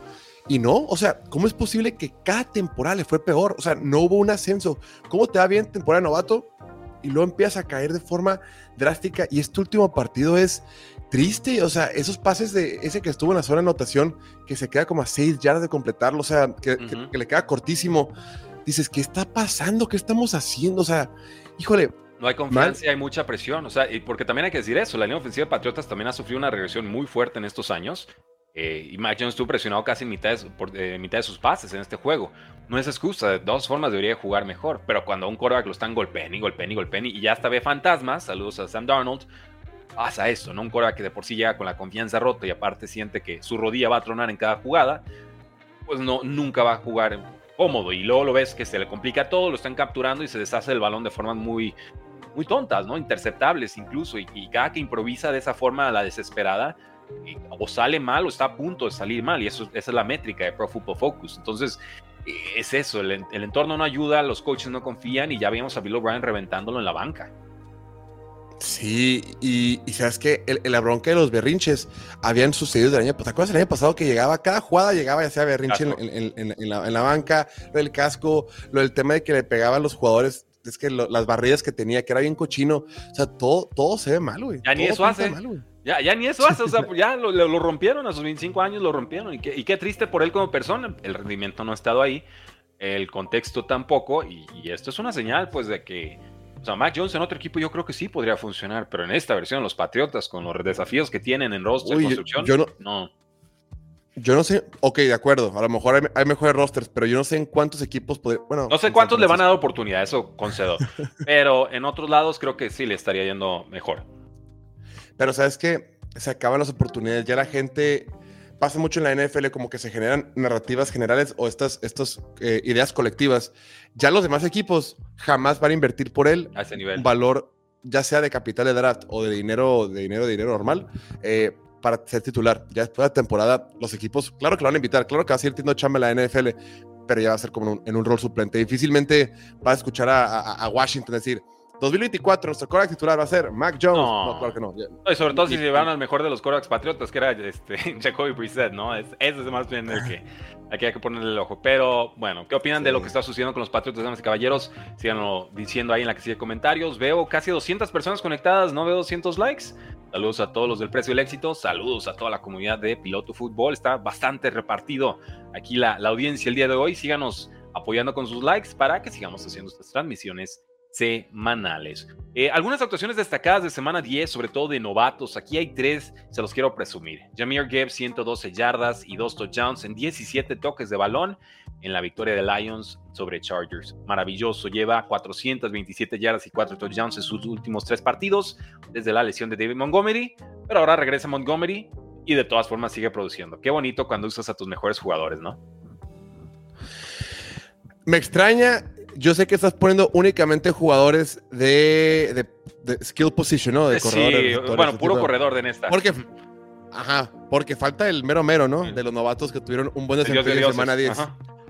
Y no, o sea, ¿cómo es posible que cada temporada le fue peor? O sea, no hubo un ascenso. ¿Cómo te va bien temporada novato? Y luego empieza a caer de forma drástica. Y este último partido es triste, o sea, esos pases de ese que estuvo en la zona de anotación, que se queda como a seis yardas de completarlo, o sea, que, le queda cortísimo. Dices, ¿qué está pasando? ¿Qué estamos haciendo? O sea, híjole. No hay confianza y hay mucha presión, o sea, y porque también hay que decir eso, la línea ofensiva de Patriotas también ha sufrido una regresión muy fuerte en estos años. Eh, y Mac Jones estuvo presionado casi en mitad de, por, eh, mitad de sus pases en este juego. No es excusa, de dos formas debería jugar mejor, pero cuando un quarterback lo están golpeando y golpeando y golpeando y ya hasta ve fantasmas, saludos a Sam Darnold, pasa esto, ¿no? Un Cora que de por sí llega con la confianza rota y aparte siente que su rodilla va a tronar en cada jugada, pues no, nunca va a jugar cómodo. Y luego lo ves que se le complica todo, lo están capturando y se deshace el balón de formas muy, muy tontas, ¿no? Interceptables incluso. Y, cada que improvisa de esa forma a la desesperada, o sale mal o está a punto de salir mal. Y eso, esa es la métrica de Pro Football Focus. Entonces, es eso, el, el entorno no ayuda, los coaches no confían y ya vimos a Bill O'Brien reventándolo en la banca. Sí, y, sabes que la bronca de los berrinches habían sucedido el año pasado. ¿Te acuerdas el año pasado que llegaba, cada jugada llegaba ya sea berrinche en, la, banca, lo del casco, lo del tema de que le pegaban a los jugadores, es que las barridas que tenía, que era bien cochino. O sea, todo, todo se ve mal, güey. Ya ni eso hace. Ya, ya ni eso hace, o sea, ya lo, rompieron a sus 25 años, lo rompieron. Y qué, y qué triste por él como persona. El rendimiento no ha estado ahí, el contexto tampoco. Y, y esto es una señal, pues, de que o sea, Mac Jones en otro equipo yo creo que sí podría funcionar, pero en esta versión, los Patriotas, con los desafíos que tienen en roster construcción, yo, no, Yo no sé, ok, de acuerdo, a lo mejor hay, mejores rosters, pero yo no sé en cuántos equipos podría, bueno. No sé cuántos le van a dar oportunidad, eso concedo, pero en otros lados creo que sí le estaría yendo mejor. Pero sabes que se acaban las oportunidades, ya la gente pasa mucho en la NFL como que se generan narrativas generales o estas, estas eh, ideas colectivas. Ya los demás equipos jamás van a invertir por él a ese nivel. un valor, ya sea de capital de draft o de dinero, de dinero, de dinero normal, eh, para ser titular. Ya después de la temporada, los equipos, claro que lo van a invitar, claro que va a seguir teniendo chamba en la NFL, pero ya va a ser como en un rol suplente. Difícilmente va a escuchar a, a Washington decir, 2024, nuestro coreback titular va a ser Mac Jones. No, claro que no. Y sobre todo si se van al mejor de los corebacks patriotas, que era este, Jacoby Brissett, ¿no? Es, ese es más bien el que aquí hay que ponerle el ojo. Pero bueno, ¿qué opinan de lo que está sucediendo con los patriotas, damas y caballeros? Síganlo diciendo ahí en la casilla de comentarios. Veo casi 200 personas conectadas, no veo 200 likes. Saludos a todos los del precio y el éxito. Saludos a toda la comunidad de Piloto Fútbol. Está bastante repartido aquí la, la audiencia el día de hoy. Síganos apoyando con sus likes para que sigamos haciendo estas transmisiones semanales. Eh, algunas actuaciones destacadas de semana 10, sobre todo de novatos. Aquí hay tres, se los quiero presumir. Jamir Gibbs, 112 yardas y dos touchdowns en 17 toques de balón en la victoria de Lions sobre Chargers. Maravilloso, lleva 427 yardas y 4 touchdowns en sus últimos tres partidos desde la lesión de David Montgomery, pero ahora regresa Montgomery y de todas formas sigue produciendo. Qué bonito cuando usas a tus mejores jugadores, ¿no? Me extraña yo sé que estás poniendo únicamente jugadores de, skill position, ¿no? De sí, bueno, puro corredor de esta. Porque, ajá, porque falta el mero mero, ¿no? De los novatos que tuvieron un buen desempeño en semana 10.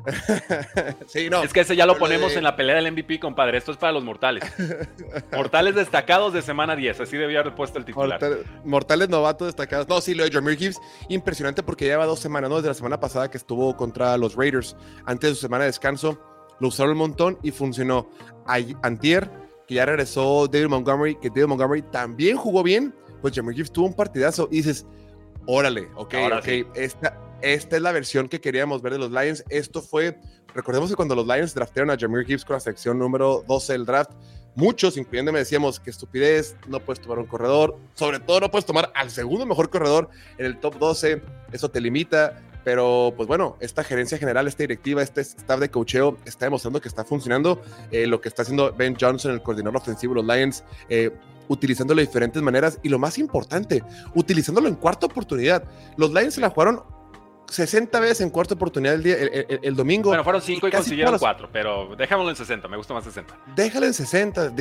sí, no. Es que ese ya lo ponemos en la pelea del MVP, compadre. Esto es para los mortales. mortales destacados de semana 10. Así debía haber puesto el titular. mortales novatos destacados. No, sí, lo de Jameer Gibbs, impresionante porque lleva dos semanas, ¿no? Desde la semana pasada que estuvo contra los Raiders, antes de su semana de descanso lo usaron un montón y funcionó. Antier, que ya regresó David Montgomery, que David Montgomery también jugó bien, pues Jamie Gibbs tuvo un partidazo y dices, órale, ok, ok, esta, esta es la versión que queríamos ver de los Lions. Esto fue, recordemos que cuando los Lions draftearon a Jameer Gibbs con la sección número 12 del draft, muchos, incluyéndome, decíamos que estupidez, no puedes tomar un corredor, sobre todo no puedes tomar al segundo mejor corredor en el top 12, eso te limita Pero, pues bueno, esta gerencia general, esta directiva, este staff de cocheo está demostrando que está funcionando. Eh, lo que está haciendo Ben Johnson, el coordinador ofensivo de los Lions, eh, utilizándolo de diferentes maneras. Y lo más importante, utilizándolo en cuarta oportunidad. Los Lions se la jugaron 60 veces en cuarta oportunidad el, día, el, domingo. Bueno, fueron 5 y, consiguieron 4, pero déjamelo en 60, me gusta más 60. Déjalo en 60,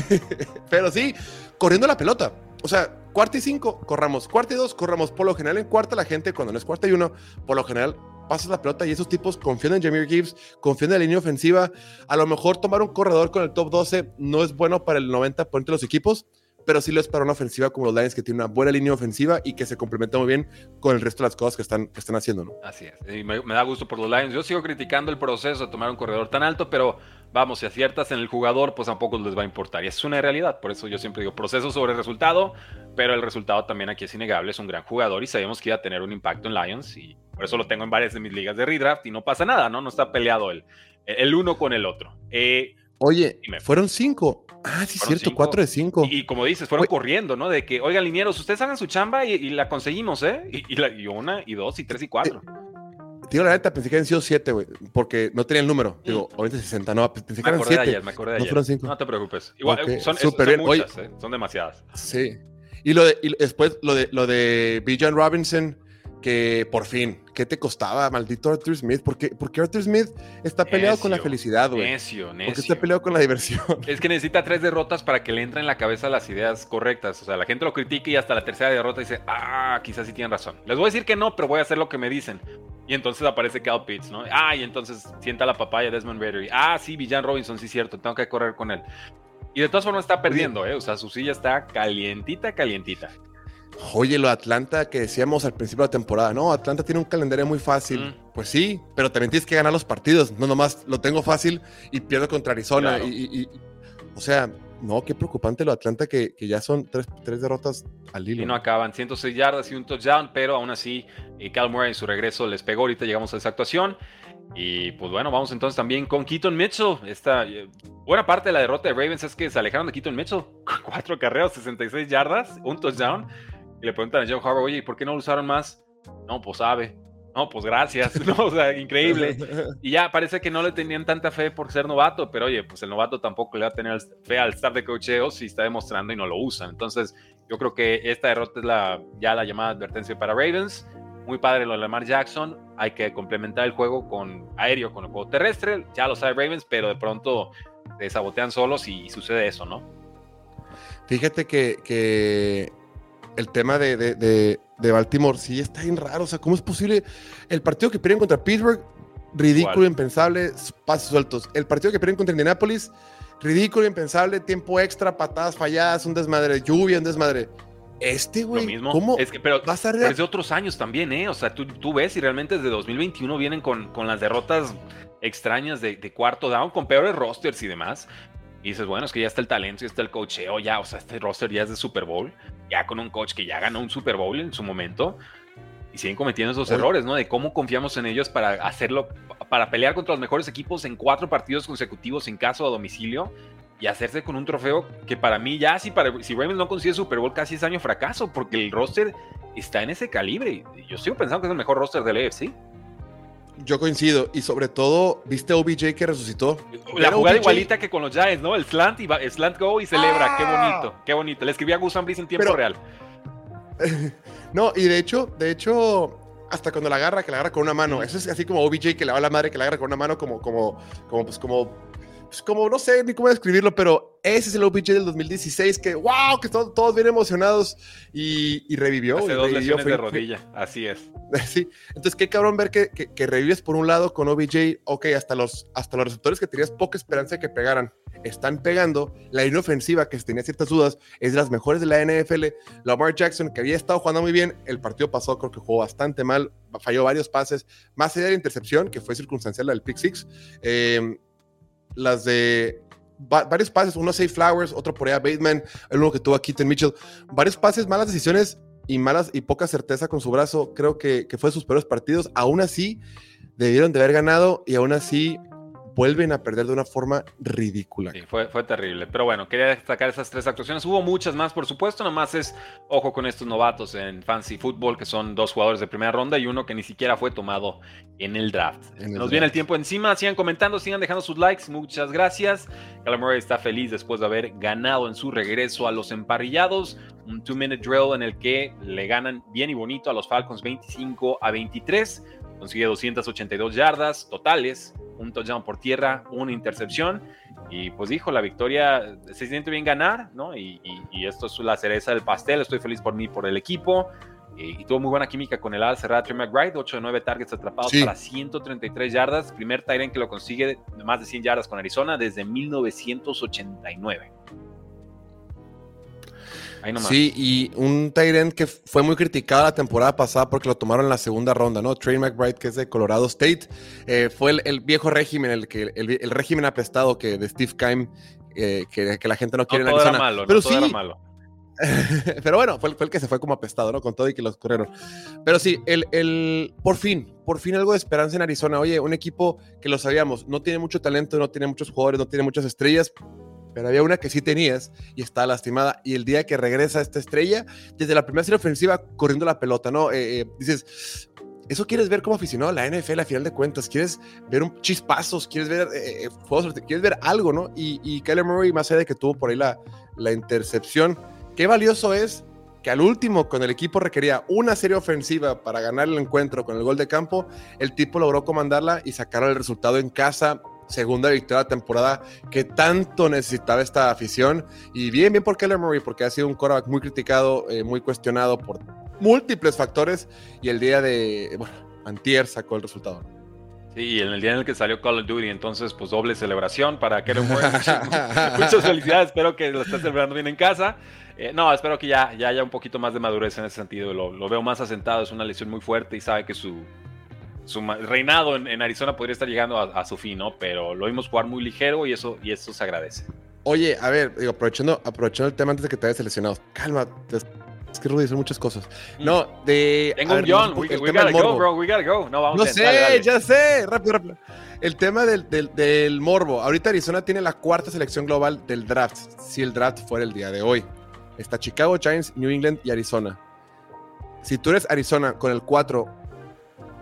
pero sí, corriendo la pelota. O sea, cuarta y 5, corramos. Cuarta y 2, corramos. Por lo general, en cuarta, la gente, cuando no es cuarta y 1, por lo general pasas la pelota y esos tipos confían en Jameer Gibbs, confían en la línea ofensiva. A lo mejor tomar un corredor con el top 12 no es bueno para el 90% de los equipos, pero sí lo es para una ofensiva como los Lions que tiene una buena línea ofensiva y que se complementa muy bien con el resto de las cosas que están, que están haciendo. ¿no? Así es, y me, da gusto por los Lions. Yo sigo criticando el proceso de tomar un corredor tan alto, pero vamos, si aciertas en el jugador, pues tampoco les va a importar. Y es una realidad, por eso yo siempre digo proceso sobre resultado, pero el resultado también aquí es innegable, es un gran jugador y sabemos que iba a tener un impacto en Lions y por eso lo tengo en varias de mis ligas de redraft y no pasa nada, ¿no? No está peleado el, el uno con el otro. Eh, Oye, fueron cinco. Ah, sí, es cierto, cuatro de cinco. Y, como dices, fueron corriendo, ¿no? De que, oigan, linieros, ustedes hagan su chamba y, la conseguimos, ¿eh? Y, la, una, y dos, y tres, y cuatro. Eh, digo, la neta, pensé que habían sido siete, güey, porque no tenía el número. Digo, ahorita 60, no, pensé que eran siete. De me acordé de ayer. No fueron No te preocupes. Igual, son, son, muchas, ¿eh? Son demasiadas. Sí. Y, lo de, y después, lo de, lo de Bijan Robinson, que por fin, ¿qué te costaba, maldito Arthur Smith? Porque, porque Arthur Smith está peleado con la felicidad, güey. Necio, necio. Porque está peleado con la diversión. Es que necesita tres derrotas para que le entren en la cabeza las ideas correctas. O sea, la gente lo critica y hasta la tercera derrota dice, ah, quizás sí tienen razón. Les voy a decir que no, pero voy a hacer lo que me dicen. Y entonces aparece Cal Pitts, ¿no? Ah, y entonces sienta la papaya Desmond Ritter. Ah, sí, Villan Robinson, sí, cierto, tengo que correr con él. Y de todas formas está perdiendo, ¿eh? O sea, su silla está calientita, calientita. Oye, lo de Atlanta que decíamos al principio de la temporada, no, Atlanta tiene un calendario muy fácil. Pues sí, pero también tienes que ganar los partidos. No nomás lo tengo fácil y pierdo contra Arizona. Y, o sea, no, qué preocupante lo de Atlanta que, que ya son tres, tres, derrotas al hilo. Y no acaban, 106 yardas y un touchdown, pero aún así, eh, Cal Murray en su regreso les pegó. Ahorita llegamos a esa actuación. Y pues bueno, vamos entonces también con Keaton Mitchell. Esta eh, buena parte de la derrota de Ravens es que se alejaron de Keaton Mitchell. Cuatro carreras, 66 yardas, un touchdown. Y le preguntan a Joe Harbaugh, oye, ¿por qué no lo usaron más? No, pues sabe. No, pues gracias. No, o sea, increíble. Y ya parece que no le tenían tanta fe por ser novato, pero oye, pues el novato tampoco le va a tener fe al estar de cocheo si está demostrando y no lo usan. Entonces, yo creo que esta derrota es la, ya la llamada advertencia para Ravens. Muy padre lo de Lamar Jackson. Hay que complementar el juego con aéreo, con el juego terrestre. Ya lo sabe Ravens, pero de pronto se sabotean solos y, sucede eso, ¿no? Fíjate que, que el tema de, de, de, Baltimore sí está bien raro. O sea, ¿cómo es posible? El partido que pierden contra Pittsburgh, ridículo, impensable, pasos sueltos. El partido que pierden contra Indianapolis, ridículo, impensable, tiempo extra, patadas falladas, un desmadre, lluvia, un desmadre. Este, güey, ¿cómo? Es que, pero, vas a desde otros años también, ¿eh? O sea, tú, tú, ves y realmente desde 2021 vienen con, con las derrotas extrañas de, de, cuarto down, con peores rosters y demás. Y dices, bueno, es que ya está el talento, ya está el cocheo, ya, o sea, este roster ya es de Super Bowl, ya con un coach que ya ganó un Super Bowl en su momento, y siguen cometiendo esos errores, ¿no? De cómo confiamos en ellos para hacerlo, para pelear contra los mejores equipos en cuatro partidos consecutivos en caso a domicilio y hacerse con un trofeo que para mí ya, si, para, si Ravens no consigue Super Bowl, casi es año fracaso, porque el roster está en ese calibre. Yo sigo pensando que es el mejor roster del AFC. Yo coincido. Y sobre todo, ¿viste OBJ que resucitó? La jugada igualita que con los Giants, ¿no? El slant, y slant go y celebra. Qué ah. bonito, qué bonito. Le escribí a Gus Ambris en tiempo real. no, y de hecho, de hecho, hasta cuando la agarra, que la agarra con una mano. Eso es así como OBJ que le va a la madre, que la agarra con una mano, como, como, como, pues como pues, como no sé ni cómo describirlo, pero ese es el OPG del 2016 que, wow, que todos, todos bien emocionados y, revivió. Hace dos lesiones de rodilla, así es. Sí, entonces qué cabrón ver que, que, revives por un lado con OBJ, ok, hasta los, hasta los receptores que tenías poca esperanza de que pegaran, están pegando, la línea ofensiva que tenía ciertas dudas es de las mejores de la NFL, Lamar Jackson que había estado jugando muy bien, el partido pasado creo que jugó bastante mal, falló varios pases, más allá de la intercepción, que fue circunstancial la del pick six, eh, las de varios pases, uno a Safe Flowers, otro por allá Bateman, el uno que tuvo a Keaton Mitchell, varios pases, malas decisiones y malas y poca certeza con su brazo, creo que, que fue de sus peores partidos, aún así debieron de haber ganado y aún así vuelven a perder de una forma ridícula. Sí, fue, fue terrible. Pero bueno, quería destacar esas tres actuaciones. Hubo muchas más, por supuesto. Nomás es ojo con estos novatos en Fancy Football, que son dos jugadores de primera ronda y uno que ni siquiera fue tomado en el draft. Nos viene el tiempo encima. Sigan comentando, sigan dejando sus likes. Muchas gracias. Murray está feliz después de haber ganado en su regreso a los emparrillados. Un two-minute drill en el que le ganan bien y bonito a los Falcons 25 a 23 consigue 282 yardas totales, un touchdown por tierra, una intercepción. Y pues dijo, la victoria se siente bien ganar, ¿no? Y, esto es la cereza del pastel. Estoy feliz por mí, por el equipo. Y, tuvo muy buena química con el ala cerrada Trey McBride, 8 de 9 targets atrapados para 133 yardas. Primer Tyrant que lo consigue de más de 100 yardas con Arizona desde 1989. Sí, y un Tyrant que fue muy criticado la temporada pasada porque lo tomaron en la segunda ronda, ¿no? Trey McBride, que es de Colorado State, eh, fue el, viejo régimen, el, que, el, régimen apestado que de Steve Keim, eh, que, la gente no quiere no, todo Era malo, Pero sí, malo. pero bueno, fue, el que se fue como apestado, ¿no? Con todo y que los corrieron. Pero sí, el, el, por fin, por fin algo de esperanza en Arizona. Oye, un equipo que lo sabíamos, no tiene mucho talento, no tiene muchos jugadores, no tiene muchas estrellas, pero había una que sí tenías y estaba lastimada. Y el día que regresa esta estrella, desde la primera serie ofensiva, corriendo la pelota, ¿no? Eh, eh, dices, eso quieres ver como aficionado a la NFL a final de cuentas, quieres ver un chispazos, quieres ver eh, quieres ver algo, ¿no? Y, y Kyler Murray, más allá de que tuvo por ahí la, la intercepción, qué valioso es que al último, con el equipo requería una serie ofensiva para ganar el encuentro con el gol de campo, el tipo logró comandarla y sacar el resultado en casa segunda victoria de temporada que tanto necesitaba esta afición. Y bien, bien por Keller Murray, porque ha sido un quarterback muy criticado, eh, muy cuestionado por múltiples factores. Y el día de, bueno, Antier sacó el resultado. Sí, en el día en el que salió Call of Duty, entonces, pues doble celebración para Keller Murray. muchas, felicidades, espero que lo estés celebrando bien en casa. Eh, no, espero que ya, ya haya un poquito más de madurez en ese sentido. Lo, lo veo más asentado, es una lesión muy fuerte y sabe que su, su reinado en, Arizona podría estar llegando a, su fin, ¿no? Pero lo vimos jugar muy ligero y eso, y eso se agradece. Oye, a ver, digo, aprovechando, aprovechando el tema antes de que te hayas seleccionado, calma, es que Rudy son muchas cosas. Mm. No, de. Tengo un John, we, gotta go, bro, we gotta go. No, vamos no sé, ya sé, rápido, rápido. El tema del, del, del, morbo. Ahorita Arizona tiene la cuarta selección global del draft, si el draft fuera el día de hoy. Está Chicago, Giants, New England y Arizona. Si tú eres Arizona con el 4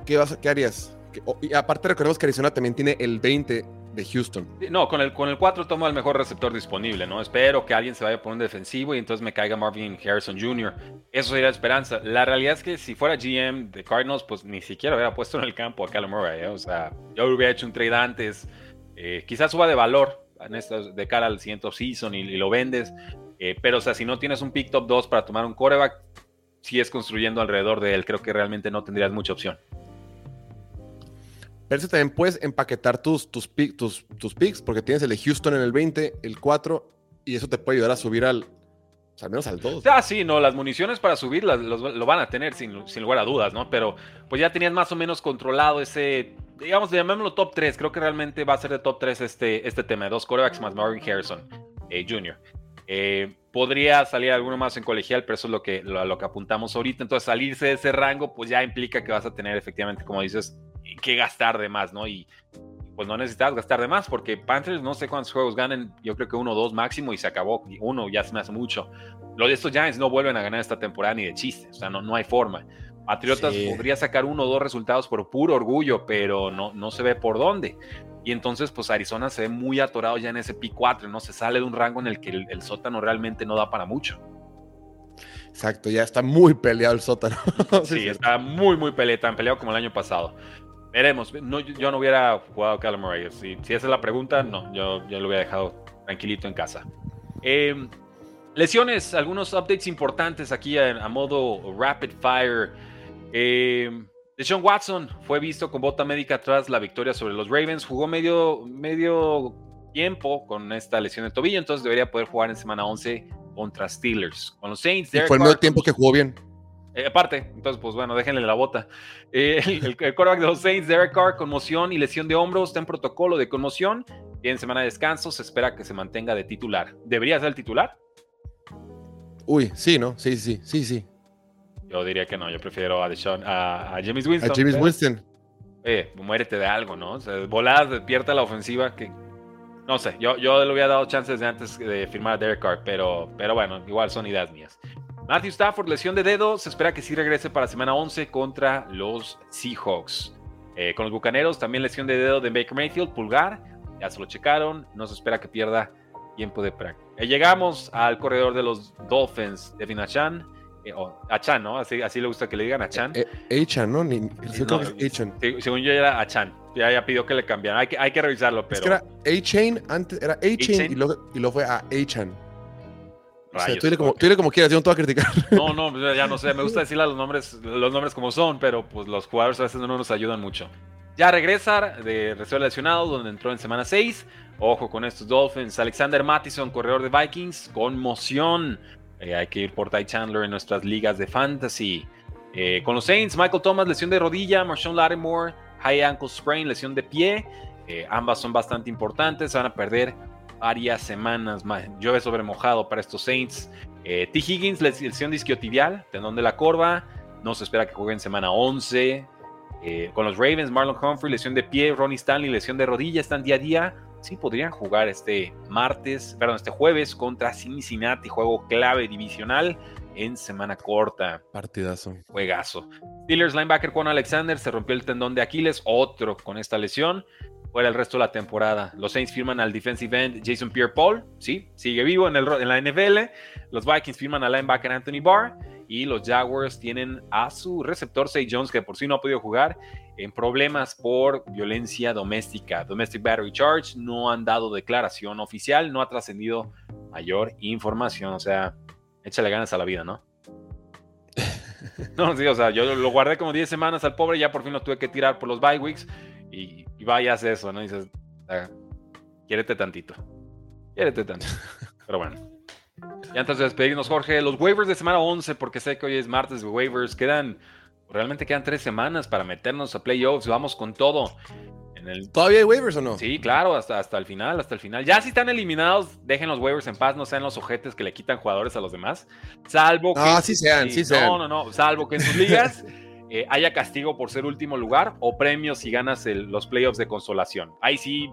¿qué, vas, harías? Y aparte recordemos que Arizona también tiene el 20 de Houston. No, con el, con el 4 tomo el mejor receptor disponible, ¿no? Espero que alguien se vaya por un defensivo y entonces me caiga Marvin Harrison Jr. Eso sería esperanza. La realidad es que si fuera GM de Cardinals, pues ni siquiera hubiera puesto en el campo a Callum Murray, ¿eh? O sea, yo hubiera hecho un trade antes. Eh, quizás suba de valor en de cara al siguiente season y, lo vendes. Eh, pero, o sea, si no tienes un pick top 2 para tomar un quarterback, si es construyendo alrededor de él, creo que realmente no tendrías mucha opción. Pero también puedes empaquetar tus, tus, tus, tus picks, porque tienes el de Houston en el 20, el 4, y eso te puede ayudar a subir al, al menos al 2. Ah, sí, no, las municiones para subir lo van a tener sin, sin, lugar a dudas, ¿no? Pero pues ya tenían más o menos controlado ese, digamos, llamémoslo top 3. Creo que realmente va a ser de top 3 este, este tema, dos corebacks más Marvin Harrison Jr. Eh, podría salir alguno más en colegial, pero eso es lo que, lo, lo que apuntamos ahorita. Entonces, salirse de ese rango, pues ya implica que vas a tener efectivamente, como dices, que gastar de más, ¿no? Y pues no necesitas gastar de más porque Panthers no sé cuántos juegos ganen, yo creo que uno o dos máximo y se acabó. Uno ya se me hace mucho. Los de estos Giants no vuelven a ganar esta temporada ni de chiste, o sea, no, no hay forma. Patriotas podría sacar uno o dos resultados por puro orgullo, pero no, no se ve por dónde. Y entonces, pues Arizona se ve muy atorado ya en ese P4, ¿no? Se sale de un rango en el que el, sótano realmente no da para mucho. Exacto, ya está muy peleado el sótano. sí, está muy, muy peleado, tan peleado como el año pasado. Veremos. No, yo no hubiera jugado a Murray. Si, si, esa es la pregunta, no. Yo, yo lo hubiera dejado tranquilito en casa. Em, lesiones, algunos updates importantes aquí a, modo rapid fire. Eh, Deshaun Watson fue visto con bota médica tras la victoria sobre los Ravens. Jugó medio, medio tiempo con esta lesión de tobillo, entonces debería poder jugar en semana 11 contra Steelers. Con los Saints. fue el medio tiempo que jugó bien. Eh, aparte, entonces, pues bueno, déjenle la bota. Eh, el, quarterback de los Saints, Derek Carr, conmoción y lesión de hombros, está en protocolo de conmoción. Tiene semana de descanso, se espera que se mantenga de titular. ¿Debería ser el titular? Uy, sí, ¿no? Sí, sí, sí, sí. Yo diría que no, yo prefiero a, Deshaun, a, James Winston. A James Winston. eh, muérete de algo, ¿no? O sea, voladas, despierta la ofensiva que no sé, yo, yo le hubiera dado chances de antes de firmar a Derek Carr, pero, pero bueno, igual son ideas mías. Matthew Stafford, lesión de dedo, se espera que sí regrese para semana 11 contra los Seahawks. Eh, con los Bucaneros, también lesión de dedo de Baker Mayfield, pulgar, ya se lo checaron, no se espera que pierda tiempo de práctica. Eh, llegamos al corredor de los Dolphins, Devin Achan, eh, o Achan, ¿no? Así, así le gusta que le digan Achan. Achan, ¿no? Ni, según yo era Achan. Ya, ya pidió que le cambiaran. Hay que, hay que revisarlo, pero. Es que era A-Chain, antes era A-Chain y, luego, y luego fue a A-Chan. O sea, tú dile, como, como quieras, yo no te voy a criticar. No, no, pues, ya no sé, me gusta decirle los nombres, los nombres como son, pero pues los jugadores a veces no nos ayudan mucho. Ya regresa de recién lesionado, donde entró en semana 6. Ojo con estos Dolphins. Alexander Mattison, corredor de Vikings, conmoción. Eh, hay que ir por Ty Chandler en nuestras ligas de fantasy. Eh, con los Saints, Michael Thomas, lesión de rodilla. Marshawn Lattimore, high ankle sprain, lesión de pie. Eh, ambas son bastante importantes. Van a perder varias semanas más. Llueve sobre mojado para estos Saints. T. Higgins, lesión disquiotibial, tendón de la corva. No se espera que juegue en semana 11. con los Ravens, Marlon Humphrey, lesión de pie. Ronnie Stanley, lesión de rodilla. Están día a día sí podrían jugar este martes, perdón, este jueves contra Cincinnati, juego clave divisional en semana corta. Partidazo. Juegazo. Steelers linebacker con Alexander se rompió el tendón de Aquiles, otro con esta lesión. Fuera el resto de la temporada. Los Saints firman al defensive end Jason Pierre-Paul, sí, sigue vivo en, el, en la NFL. Los Vikings firman al linebacker Anthony Barr y los Jaguars tienen a su receptor Say Jones, que por sí no ha podido jugar, en problemas por violencia doméstica. Domestic Battery Charge no han dado declaración oficial, no ha trascendido mayor información. O sea, échale ganas a la vida, ¿no? No, sí, o sea, yo lo guardé como 10 semanas al pobre, ya por fin lo tuve que tirar por los bye weeks y, y vayas eso, ¿no? dices, ah, quiérete tantito. Quiérete tantito. Pero bueno. Y antes de despedirnos, Jorge, los waivers de semana 11, porque sé que hoy es martes de waivers, quedan Realmente quedan tres semanas para meternos a playoffs. Vamos con todo. En el... ¿Todavía hay waivers o no? Sí, claro, hasta, hasta el final, hasta el final. Ya si están eliminados, dejen los waivers en paz, no sean los ojetes que le quitan jugadores a los demás. Salvo que. Ah, sí sean, sí, sean. No, no, no. Salvo que en sus ligas eh, haya castigo por ser último lugar o premios si ganas los playoffs de consolación. Ahí sí,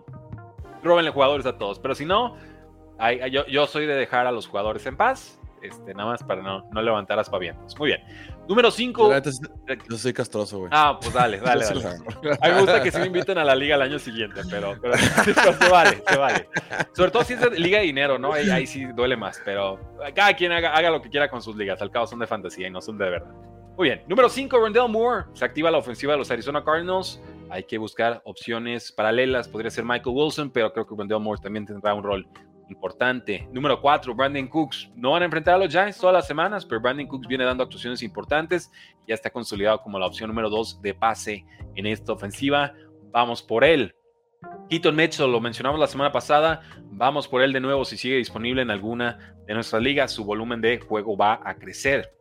róbenle jugadores a todos. Pero si no, yo, yo soy de dejar a los jugadores en paz este, nada más para no, no levantar aspavientos. Muy bien. Número 5. Yo soy castroso, güey. Ah, pues dale, dale. dale. A mí me gusta que se me inviten a la liga el año siguiente, pero, pero se vale, se vale. Sobre todo si es de liga de dinero, ¿no? Ahí, ahí sí duele más, pero cada quien haga, haga, lo que quiera con sus ligas. Al cabo son de fantasía y no son de verdad. Muy bien. Número 5, Rondell Moore. Se activa la ofensiva de los Arizona Cardinals. Hay que buscar opciones paralelas. Podría ser Michael Wilson, pero creo que Rondell Moore también tendrá un rol importante. Número 4, Brandon Cooks. No van a enfrentar a los Giants todas las semanas, pero Brandon Cooks viene dando actuaciones importantes. Ya está consolidado como la opción número 2 de pase en esta ofensiva. Vamos por él. Keaton Mitchell, lo mencionamos la semana pasada. Vamos por él de nuevo si sigue disponible en alguna de nuestras ligas. Su volumen de juego va a crecer.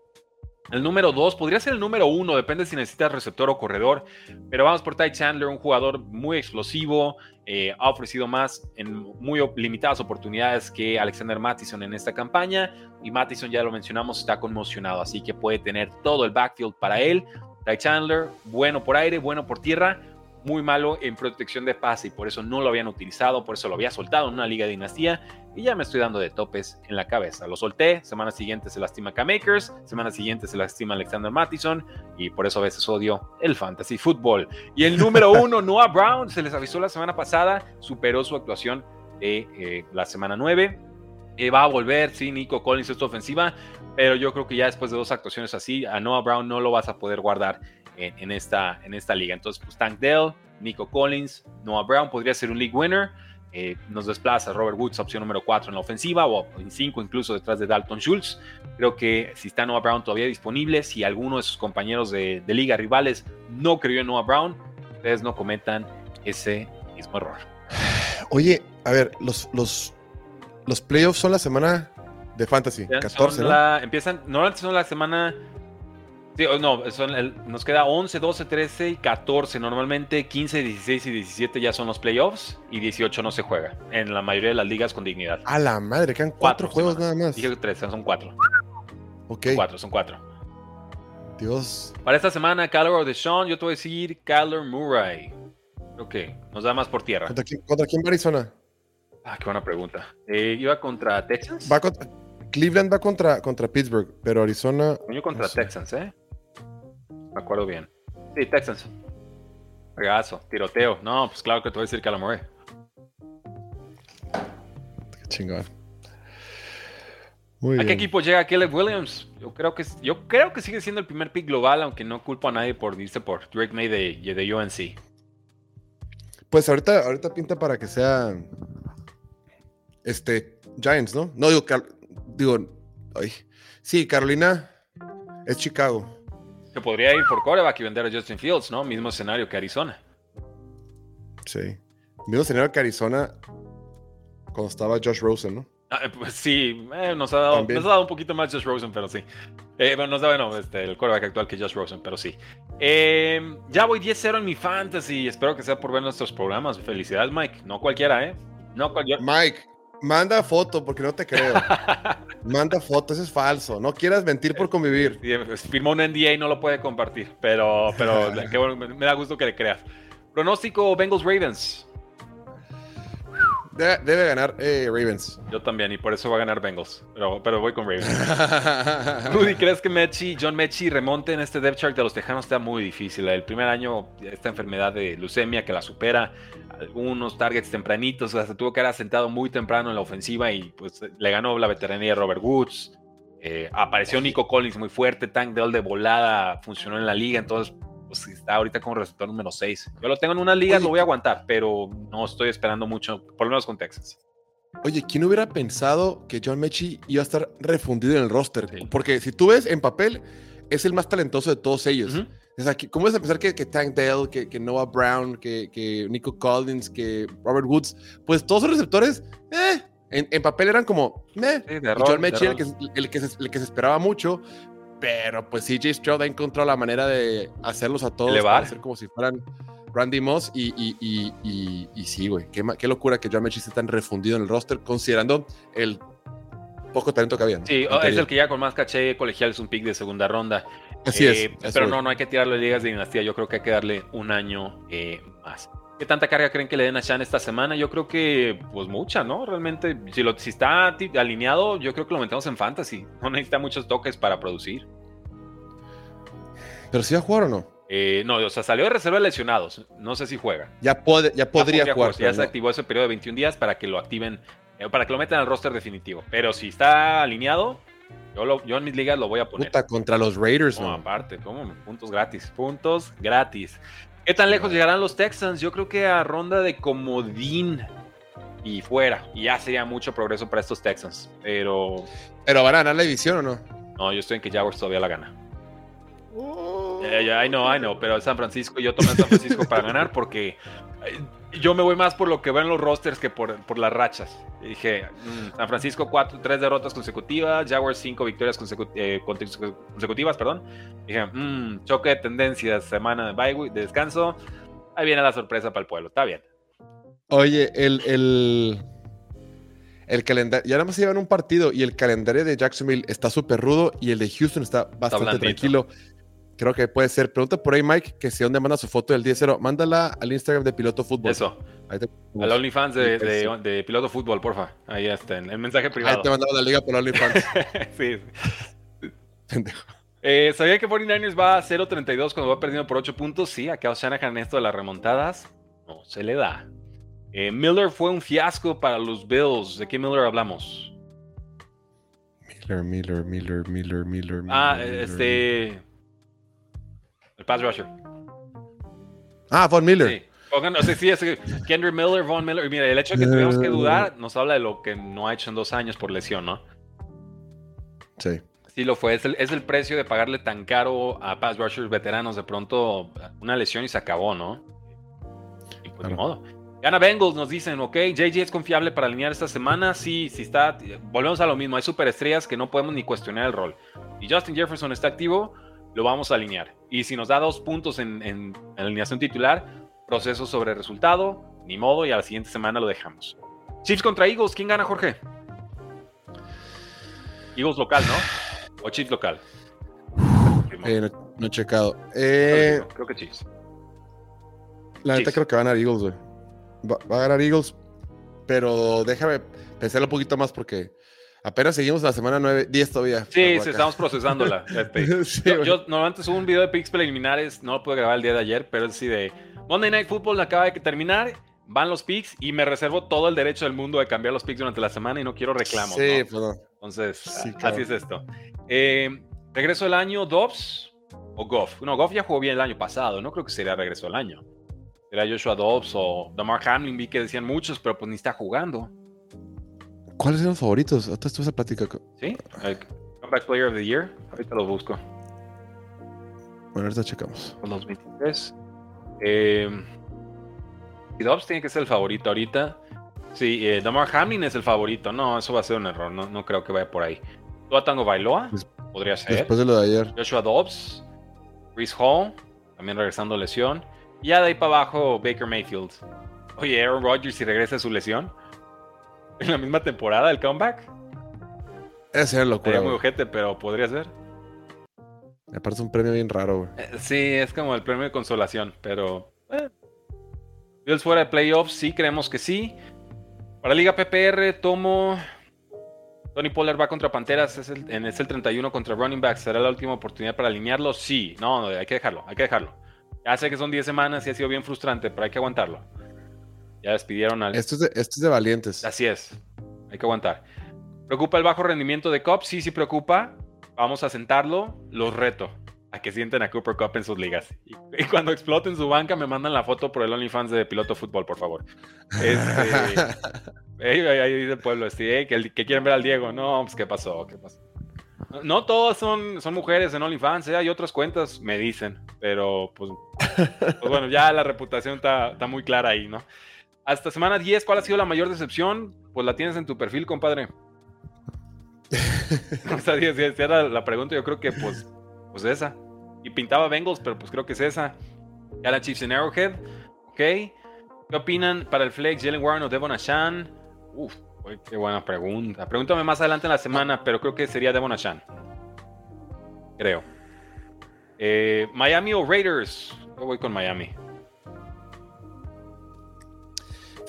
El número 2 podría ser el número 1, depende si necesitas receptor o corredor, pero vamos por Ty Chandler, un jugador muy explosivo, eh, ha ofrecido más en muy limitadas oportunidades que Alexander Mattison en esta campaña, y Mattison ya lo mencionamos, está conmocionado, así que puede tener todo el backfield para él. Ty Chandler, bueno por aire, bueno por tierra, muy malo en protección de pase y por eso no lo habían utilizado, por eso lo había soltado en una liga de dinastía y ya me estoy dando de topes en la cabeza. Lo solté, semana siguiente se lastima K-Makers, semana siguiente se lastima Alexander Mattison y por eso a veces odio el fantasy fútbol. Y el número uno, Noah Brown, se les avisó la semana pasada, superó su actuación de eh, la semana 9. Eh, va a volver, sí, Nico Collins esta ofensiva, pero yo creo que ya después de dos actuaciones así, a Noah Brown no lo vas a poder guardar en, esta, en esta liga. Entonces, pues Tank Dell, Nico Collins, Noah Brown podría ser un league winner. Eh, nos desplaza Robert Woods, opción número 4 en la ofensiva, o en 5 incluso detrás de Dalton Schultz. Creo que si está Noah Brown todavía disponible, si alguno de sus compañeros de, liga rivales no creyó en Noah Brown, ustedes no cometan ese mismo error. Oye, a ver, los, los, los playoffs son la semana de Fantasy, 14, ¿no? empiezan, normalmente son la semana no, nos queda 11, 12, 13 y 14. Normalmente 15, 16 y 17 ya son los playoffs y 18 no se juega en la mayoría de las ligas con dignidad. A la madre, quedan cuatro, juegos nada más. Dije tres, son cuatro. Ok. cuatro, son cuatro. Dios. Para esta semana, Kyler o Deshaun, yo te voy a decir Kyler Murray. Ok, nos da más por tierra. ¿Contra quién, contra quién va Arizona? Ah, qué buena pregunta. Eh, ¿Iba contra Texans? Va contra, Cleveland va contra, contra Pittsburgh, pero Arizona. Coño contra no sé. Texans, ¿eh? Me acuerdo bien. Sí, Texans. Regazo, tiroteo. No, pues claro que te voy a decir Kyler Murray. Qué chingón. Muy ¿A qué bien. equipo llega Caleb Williams? Yo creo que yo creo que sigue siendo el primer pick global, aunque no culpo a nadie por irse por Drake May de, de UNC. Pues ahorita, ahorita pinta para que sea. Este. Giants, ¿no? No, digo. Car- digo. Ay. Sí, Carolina es Chicago. Podría ir por coreback y vender a Justin Fields, ¿no? Mismo escenario que Arizona. Sí. Mismo escenario que Arizona cuando estaba Josh Rosen, ¿no? Ah, eh, pues sí, eh, nos, ha dado, nos ha dado un poquito más Josh Rosen, pero sí. Eh, bueno, nos da, bueno, este, el coreback actual que Josh Rosen, pero sí. Eh, ya voy 10-0 en mi fantasy. Espero que sea por ver nuestros programas. Felicidades, Mike. No cualquiera, ¿eh? No cualquiera. Mike, manda foto porque no te creo. manda foto, eso es falso. No quieras mentir por convivir. Sí, Firmó un NDA y no lo puede compartir, pero, pero qué bueno, me da gusto que le creas. Pronóstico Bengals Ravens. De- debe ganar eh, Ravens. Yo también, y por eso va a ganar Bengals. Pero, pero voy con Ravens. Rudy, ¿crees que Mechie, John Mechie remonte en este depth chart de los Tejanos? Está muy difícil. El primer año, esta enfermedad de leucemia que la supera, algunos targets tempranitos, hasta tuvo que haber sentado muy temprano en la ofensiva y pues le ganó la veteranía de Robert Woods. Eh, apareció Nico Collins muy fuerte, Tank Dell de volada, funcionó en la liga, entonces pues está ahorita como receptor número 6. Yo lo tengo en unas ligas, lo voy a aguantar, pero no estoy esperando mucho, por lo menos con Texas. Oye, ¿quién hubiera pensado que John Mechie iba a estar refundido en el roster? Sí. Porque si tú ves en papel, es el más talentoso de todos ellos. Ujú. O sea, ¿cómo vas a pensar que, que Tank Dell, que, que Noah Brown, que, que Nico Collins, que Robert Woods, pues todos los receptores, eh, en, en papel eran como, eh. Sí, Y John Mechie, el que, el, que se, el que se esperaba mucho, pero pues CJ Stroud ha encontrado la manera de hacerlos a todos Elevar. hacer como si fueran Randy Moss y, y, y, y, y sí, güey, qué, qué locura que John Mechie esté tan refundido en el roster considerando el poco talento que había. ¿no? Sí, oh, es el que ya con más caché colegial es un pick de segunda ronda. Así Eh, es. eso Pero no, no hay que tirarle ligas de dinastía. Yo creo que hay que darle un año eh, más. ¿Qué tanta carga creen que le den a Chan esta semana? Yo creo que, pues mucha, ¿no? Realmente, si, lo, si está alineado, yo creo que lo metemos en fantasy. No necesita muchos toques para producir. Pero si va a jugar o no. Eh, no, o sea, salió de reserva de lesionados. No sé si juega. Ya, puede, ya podría Ya jugar. Ya se activó ese periodo de 21 días para que lo activen, eh, para que lo metan al roster definitivo. Pero si está alineado, yo, lo- yo en mis ligas lo voy a poner. Puta, contra los Raiders, No, man. aparte, ¿cómo? Puntos gratis. Puntos gratis. ¿Qué tan lejos llegarán los Texans? Yo creo que a ronda de comodín y fuera. Y ya sería mucho progreso para estos Texans. Pero Pero van a ganar la división o no. no, yo estoy en que Jaguars todavía la gana. Ya, ya, I know, I know, pero San Francisco, yo tomé a San Francisco para ganar porque yo me voy más por lo que ven los rosters que por, por las rachas. Y dije, mm, San Francisco, cuatro, tres derrotas consecutivas, Jaguars, cinco victorias consecu- eh, consecutivas, perdón. Dije, mm, choque de tendencias, semana de, bye de descanso. Ahí viene la sorpresa para el pueblo, está bien. Oye, el, el, el calendario, ya nada más se llevan un partido y el calendario de Jacksonville está súper rudo y el de Houston está bastante tranquilo. Creo que puede ser. Pregunta por ahí, Mike, que si dónde manda su foto del 10-0. Mándala al Instagram de Piloto Fútbol. Eso, Ahí te, al OnlyFans de, de, Eso. de Piloto Fútbol, porfa. Ahí está, en el mensaje ahí privado. te mandamos la liga por OnlyFans. sí. Pendejo. Eh, ¿Sabía que 49ers va a 0-32 cuando va perdiendo por 8 puntos? Sí, a Kyle Shanahan esto de las remontadas no se le da. Eh, Miller fue un fiasco para los Bills. ¿De qué Miller hablamos? Miller, Miller, Miller, Miller, Miller. Ah, Miller, este. Pass rusher. Ah, Von Miller. Sí. Sí, es que Kendrick Miller, Von Miller. Y mira, el hecho de que tuvimos que dudar nos habla de lo que no ha hecho en dos años por lesión, ¿no? Sí. Sí lo fue. Es el, es el precio de pagarle tan caro a pass rushers veteranos. De pronto, una lesión y se acabó, ¿no? Y pues Claro. ni modo. Gana Bengals, nos dicen, ok, JJ es confiable para alinear esta semana. Sí, sí está. Volvemos a lo mismo. Hay superestrellas que no podemos ni cuestionar el rol. Y Justin Jefferson está activo, lo vamos a alinear. Y si nos da dos puntos en, en, en la alineación titular, proceso sobre resultado, ni modo, y a la siguiente semana lo dejamos. Chiefs contra Eagles, ¿quién gana, Jorge? Eagles local, ¿no? O Chiefs local. Eh, no, No he checado. Eh, creo que Chiefs. La neta creo que van a ganar Eagles, güey. Va, va, a ganar Eagles, pero déjame pensarlo un poquito más porque apenas seguimos la semana 9, 10 todavía. Sí, sí, estamos procesándola. sí, yo, yo, normalmente subo un video de picks preliminares, no lo pude grabar el día de ayer, pero es así de Monday Night Football acaba de terminar, van los picks y me reservo todo el derecho del mundo de cambiar los picks durante la semana y no quiero reclamos. Sí, ¿no? Entonces, sí, así es esto. Eh, regreso del año, Dobbs o Goff. No, Goff ya jugó bien el año pasado, no creo que sería regreso del año. Era Joshua Dobbs o Damar Hamlin, vi que decían muchos, pero pues ni está jugando. ¿Cuáles eran los favoritos? Hasta estuve esa plática. Sí, Comeback Player of the Year. Ahorita lo busco. Bueno, ahorita checamos. Con los 23. Eh, y Dobbs tiene que ser el favorito ahorita. Sí, eh, Damar Hamlin es el favorito. No, eso va a ser un error. No, no creo que vaya por ahí. Tua Tango Bailoa. podría ser. Después de lo de ayer. Joshua Dobbs. Chris Hall. También regresando lesión. Y ya de ahí para abajo, Baker Mayfield. Oye, Aaron Rodgers si regresa de su lesión. En la misma temporada, el comeback. Ese es locura. Es muy ojete, pero podría ser. Me parece un premio bien raro, güey. Eh, sí, es como el premio de consolación, pero. Eh. Bills fuera de playoffs, sí, creemos que sí. Para Liga PPR, tomo. Tony Pollard va contra Panteras, es el, en, es el 31 contra Running Back. ¿Será la última oportunidad para alinearlo? Sí, no, no, hay que dejarlo, hay que dejarlo. Ya sé que son 10 semanas y ha sido bien frustrante, pero hay que aguantarlo. Ya despidieron al. Esto es de, esto es de valientes. Así es. Hay que aguantar. ¿Preocupa el bajo rendimiento de Cobb? Sí, sí preocupa. Vamos a sentarlo. Los reto a que sienten a Cooper Cup en sus ligas. Y, cuando exploten su banca, me mandan la foto por el OnlyFans de Piloto Fútbol, por favor. Este, ahí, dice el pueblo, este, que, que, quieren ver al Diego. No, pues, ¿qué pasó? ¿Qué pasó? No todas son, son mujeres en OnlyFans, ¿eh? hay otras cuentas, me dicen, pero pues, pues bueno, ya la reputación está, está, muy clara ahí, ¿no? Hasta semana 10, ¿cuál ha sido la mayor decepción? Pues la tienes en tu perfil, compadre. o sea, si, era la pregunta, yo creo que pues, pues esa. Y pintaba Bengals, pero pues creo que es esa. Ya la Chiefs en Arrowhead, ok. ¿Qué opinan para el flex Jalen Warren o Devon Ashan? Uf, qué buena pregunta. Pregúntame más adelante en la semana, pero creo que sería Devon Ashan. Creo. Eh, Miami o Raiders. Yo voy con Miami.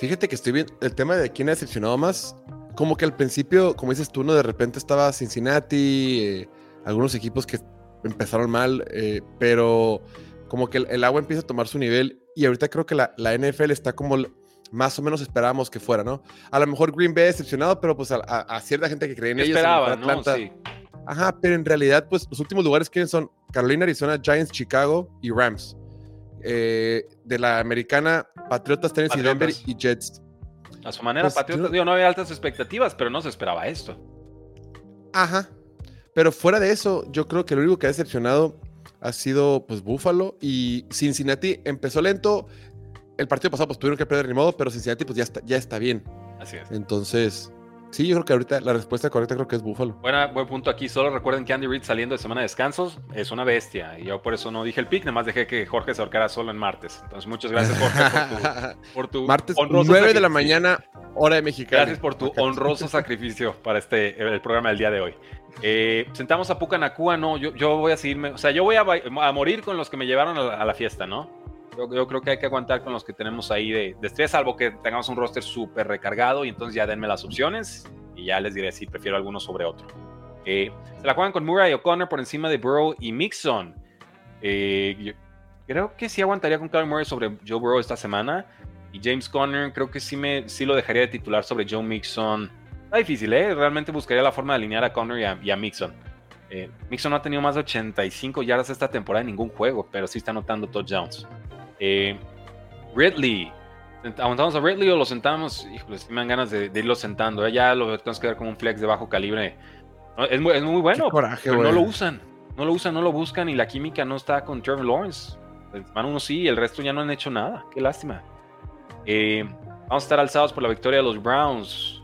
Fíjate que estoy bien. El tema de quién ha decepcionado más. Como que al principio, como dices tú, ¿no? De repente estaba Cincinnati, eh, algunos equipos que empezaron mal, eh, pero como que el, agua empieza a tomar su nivel y ahorita creo que la, la NFL está como más o menos esperábamos que fuera, ¿no? A lo mejor Green Bay decepcionado, pero pues a, cierta gente que cree en ellos. Esperaba, ¿no? Sí. Ajá, pero en realidad, pues los últimos lugares que son Carolina, Arizona, Giants, Chicago y Rams. Eh, de la americana, Patriotas, Tennessee, Denver y Jets. A su manera, pues, Patriotas, digo, no había altas expectativas, pero no se esperaba esto. Ajá. Pero fuera de eso, yo creo que lo único que ha decepcionado ha sido pues Buffalo y Cincinnati empezó lento, el partido pasado pues tuvieron que perder ni modo, pero Cincinnati pues ya está, ya está bien. Así es. Entonces, sí, yo creo que ahorita la respuesta correcta creo que es Buffalo. Buena, buen punto aquí. Solo recuerden que Andy Reid saliendo de semana de descansos es una bestia. Y yo por eso no dije el pick, nada más dejé que Jorge se ahorcara solo en martes. Entonces, muchas gracias, Jorge, por tu, martes, 9 de la mañana, hora de México. Gracias por tu honroso sacrificio para este el programa del día de hoy. Eh, sentamos a Pucanacua, no, yo, yo voy a seguirme, o sea, yo voy a, a morir con los que me llevaron a la, a la fiesta, ¿no? Yo, creo que hay que aguantar con los que tenemos ahí de, de estrés, salvo que tengamos un roster súper recargado y entonces ya denme las opciones y ya les diré si prefiero alguno sobre otro. Eh, se la juegan con Murray O'Connor por encima de Burrow y Mixon. Eh, creo que sí aguantaría con Kyle Murray sobre Joe Burrow esta semana. Y James Conner creo que sí, me, sí lo dejaría de titular sobre Joe Mixon. Está difícil, ¿eh? Realmente buscaría la forma de alinear a Conner y a, Mixon. Eh, Mixon no ha tenido más de 85 yardas esta temporada en ningún juego, pero sí está anotando touchdowns. Eh, Ridley. ¿Aguantamos a Ridley o lo sentamos? Híjole, me dan ganas de, irlo sentando. ¿eh? Ya lo tenemos que ver como un flex de bajo calibre. es, muy, es, muy, bueno, pero no lo usan. No lo usan, no lo buscan y la química no está con Trevor Lawrence. Van uno sí, el resto ya no han hecho nada. Qué lástima. Eh, vamos a estar alzados por la victoria de los Browns.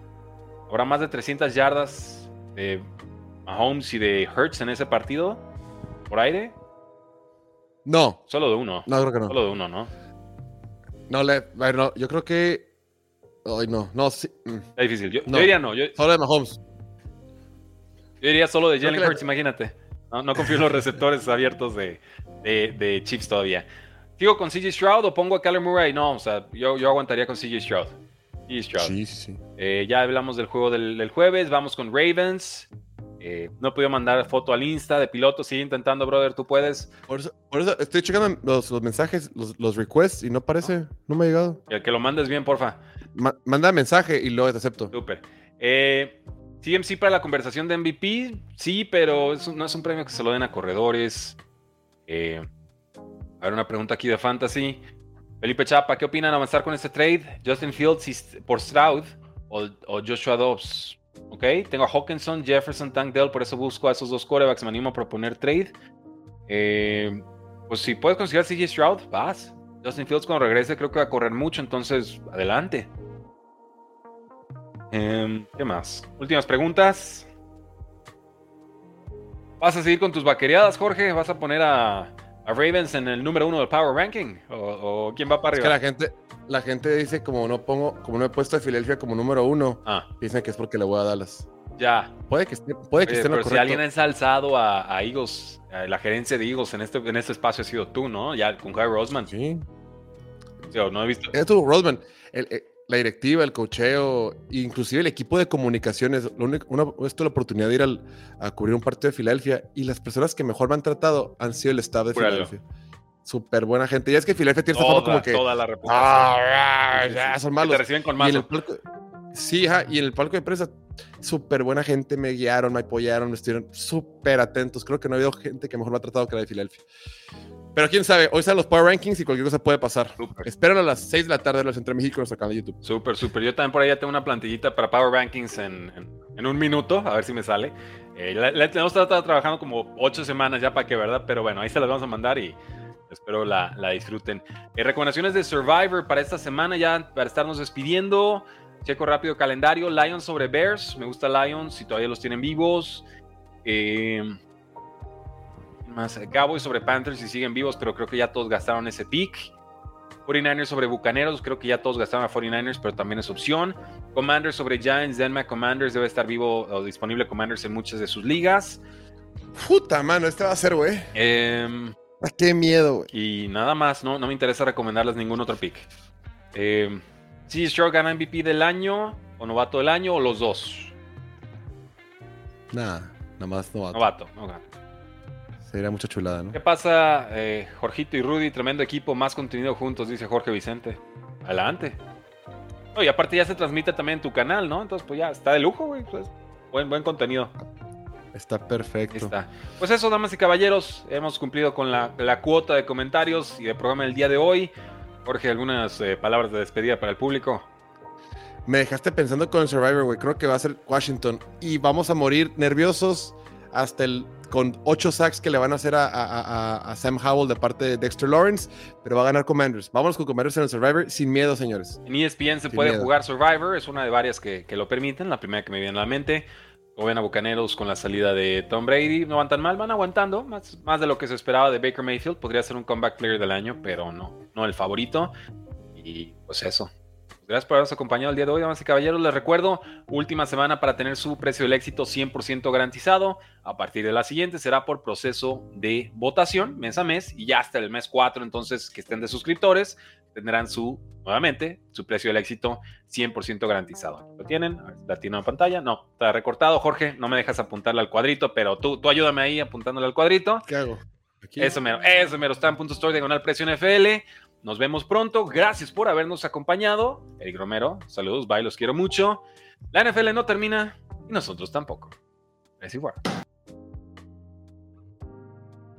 Habrá más de 300 yardas de Mahomes y de Hurts en ese partido por aire. No. Solo de uno. No, creo que no. Solo de uno, ¿no? No, le, bueno, yo creo que. Ay, no, no, sí. Mm. Es difícil. Yo, diría no. Solo de Mahomes. Yo diría solo de Jalen Hurts, imagínate. No, confío en los receptores abiertos de, de, Chiefs todavía. ¿Sigo con CJ Stroud o pongo a Kyler Murray? No, o sea, yo, yo aguantaría con CJ Stroud. CJ Stroud. Sí, sí, sí. Eh, ya hablamos del juego del, jueves. Vamos con Ravens. Eh, no he podido mandar foto al Insta de piloto. Sigue intentando, brother. Tú puedes. Por eso, estoy checando los, mensajes, los, requests y no parece. No me ha llegado. El que lo mandes bien, porfa. manda mensaje y luego te acepto. Súper. Eh, CMC para la conversación de MVP, sí, pero no es un premio que se lo den a corredores. Eh, a ver, una pregunta aquí de Fantasy. Felipe Chapa, ¿qué opinan avanzar con este trade? Justin Fields por Stroud o, Joshua Dobbs. Ok, tengo a Hawkinson, Jefferson, Tank Dell, por eso busco a esos dos corebacks. Me animo a proponer trade. Eh, pues si puedes considerar CJ Stroud, vas. Justin Fields cuando regrese creo que va a correr mucho, entonces adelante. Em, ¿Qué más? Últimas preguntas. ¿Vas a seguir con tus vaquereadas, Jorge? ¿Vas a poner a, Ravens en el número uno del Power Ranking? ¿O, quién va para arriba? Es que la gente, la gente dice, como no pongo, como no he puesto a Filadelfia como número uno, ah. piensan que es porque le voy a Dallas. Ya. Puede que esté, puede que esté pero si alguien ha ensalzado a, Eagles, a la gerencia de Eagles en este, en este espacio ha sido tú, ¿no? Ya con Guy Rosman. Sí. no he visto. Es tú, Rosman. El, la directiva, el cocheo, inclusive el equipo de comunicaciones. una, esto la oportunidad de ir a cubrir un partido de Filadelfia y las personas que mejor me han tratado han sido el staff de Filadelfia. Súper buena gente. Ya es que Filadelfia tiene esta como que. Toda la reputación. Ah, ya, son malos. Te reciben con más. Sí, y en el palco de prensa, súper buena gente, me guiaron, me apoyaron, me estuvieron súper atentos. Creo que no ha habido gente que mejor me ha tratado que la de Filadelfia. Pero quién sabe, hoy están los Power Rankings y cualquier cosa puede pasar. Espero a las 6 de la tarde los Entre México en nuestro canal de YouTube. Súper, súper. Yo también por ahí ya tengo una plantillita para Power Rankings en, un minuto, a ver si me sale. Eh, la, hemos estado trabajando como 8 semanas ya para que, ¿verdad? Pero bueno, ahí se las vamos a mandar y espero la, la disfruten. Eh, recomendaciones de Survivor para esta semana ya, para estarnos despidiendo. Checo rápido calendario. Lions sobre Bears. Me gusta Lions, si todavía los tienen vivos. Eh, más Cowboys sobre Panthers y siguen vivos, pero creo que ya todos gastaron ese pick. 49ers sobre Bucaneros, creo que ya todos gastaron a 49ers, pero también es opción. Commanders sobre Giants, Denmark Commanders debe estar vivo o disponible Commanders en muchas de sus ligas. Puta mano, este va a ser, güey. Eh, qué miedo, güey. Y nada más, no, no me interesa recomendarles ningún otro pick. Eh, si Stroke gana MVP del año, o novato del año, o los dos. Nada, nada más novato. Novato, novato. Sería mucha chulada, ¿no? ¿Qué pasa, eh, Jorgito y Rudy? Tremendo equipo, más contenido juntos, dice Jorge Vicente. Adelante. y aparte ya se transmite también en tu canal, ¿no? Entonces, pues ya, está de lujo, güey. Pues, buen, buen contenido. Está perfecto. Está. Pues eso, damas y caballeros, hemos cumplido con la, cuota de comentarios y de programa del día de hoy. Jorge, algunas eh, palabras de despedida para el público. Me dejaste pensando con Survivor, güey. Creo que va a ser Washington. Y vamos a morir nerviosos hasta el con ocho sacks que le van a hacer a, Sam Howell de parte de Dexter Lawrence, pero va a ganar Commanders. Vamos con Commanders en el Survivor sin miedo, señores. En ESPN se puede jugar Survivor, es una de varias que, lo permiten, la primera que me viene a la mente. O ven a Bucaneros con la salida de Tom Brady, no van tan mal, van aguantando, más, más de lo que se esperaba de Baker Mayfield. Podría ser un comeback player del año, pero no, no el favorito. Y pues eso, Gracias por habernos acompañado el día de hoy, damas y caballeros. Les recuerdo, última semana para tener su precio del éxito 100% garantizado. A partir de la siguiente será por proceso de votación mes a mes y ya hasta el mes 4, entonces que estén de suscriptores, tendrán su, nuevamente, su precio del éxito 100% garantizado. ¿Lo tienen? ¿La tienen en pantalla? No, está recortado. Jorge, no me dejas apuntarle al cuadrito, pero tú, tú ayúdame ahí apuntándole al cuadrito. ¿Qué hago? Eso mero, eso mero, está en punto store diagonal precio NFL. Nos vemos pronto. Gracias por habernos acompañado. Eric Romero, saludos, bye, los quiero mucho. La NFL no termina y nosotros tampoco. Es igual.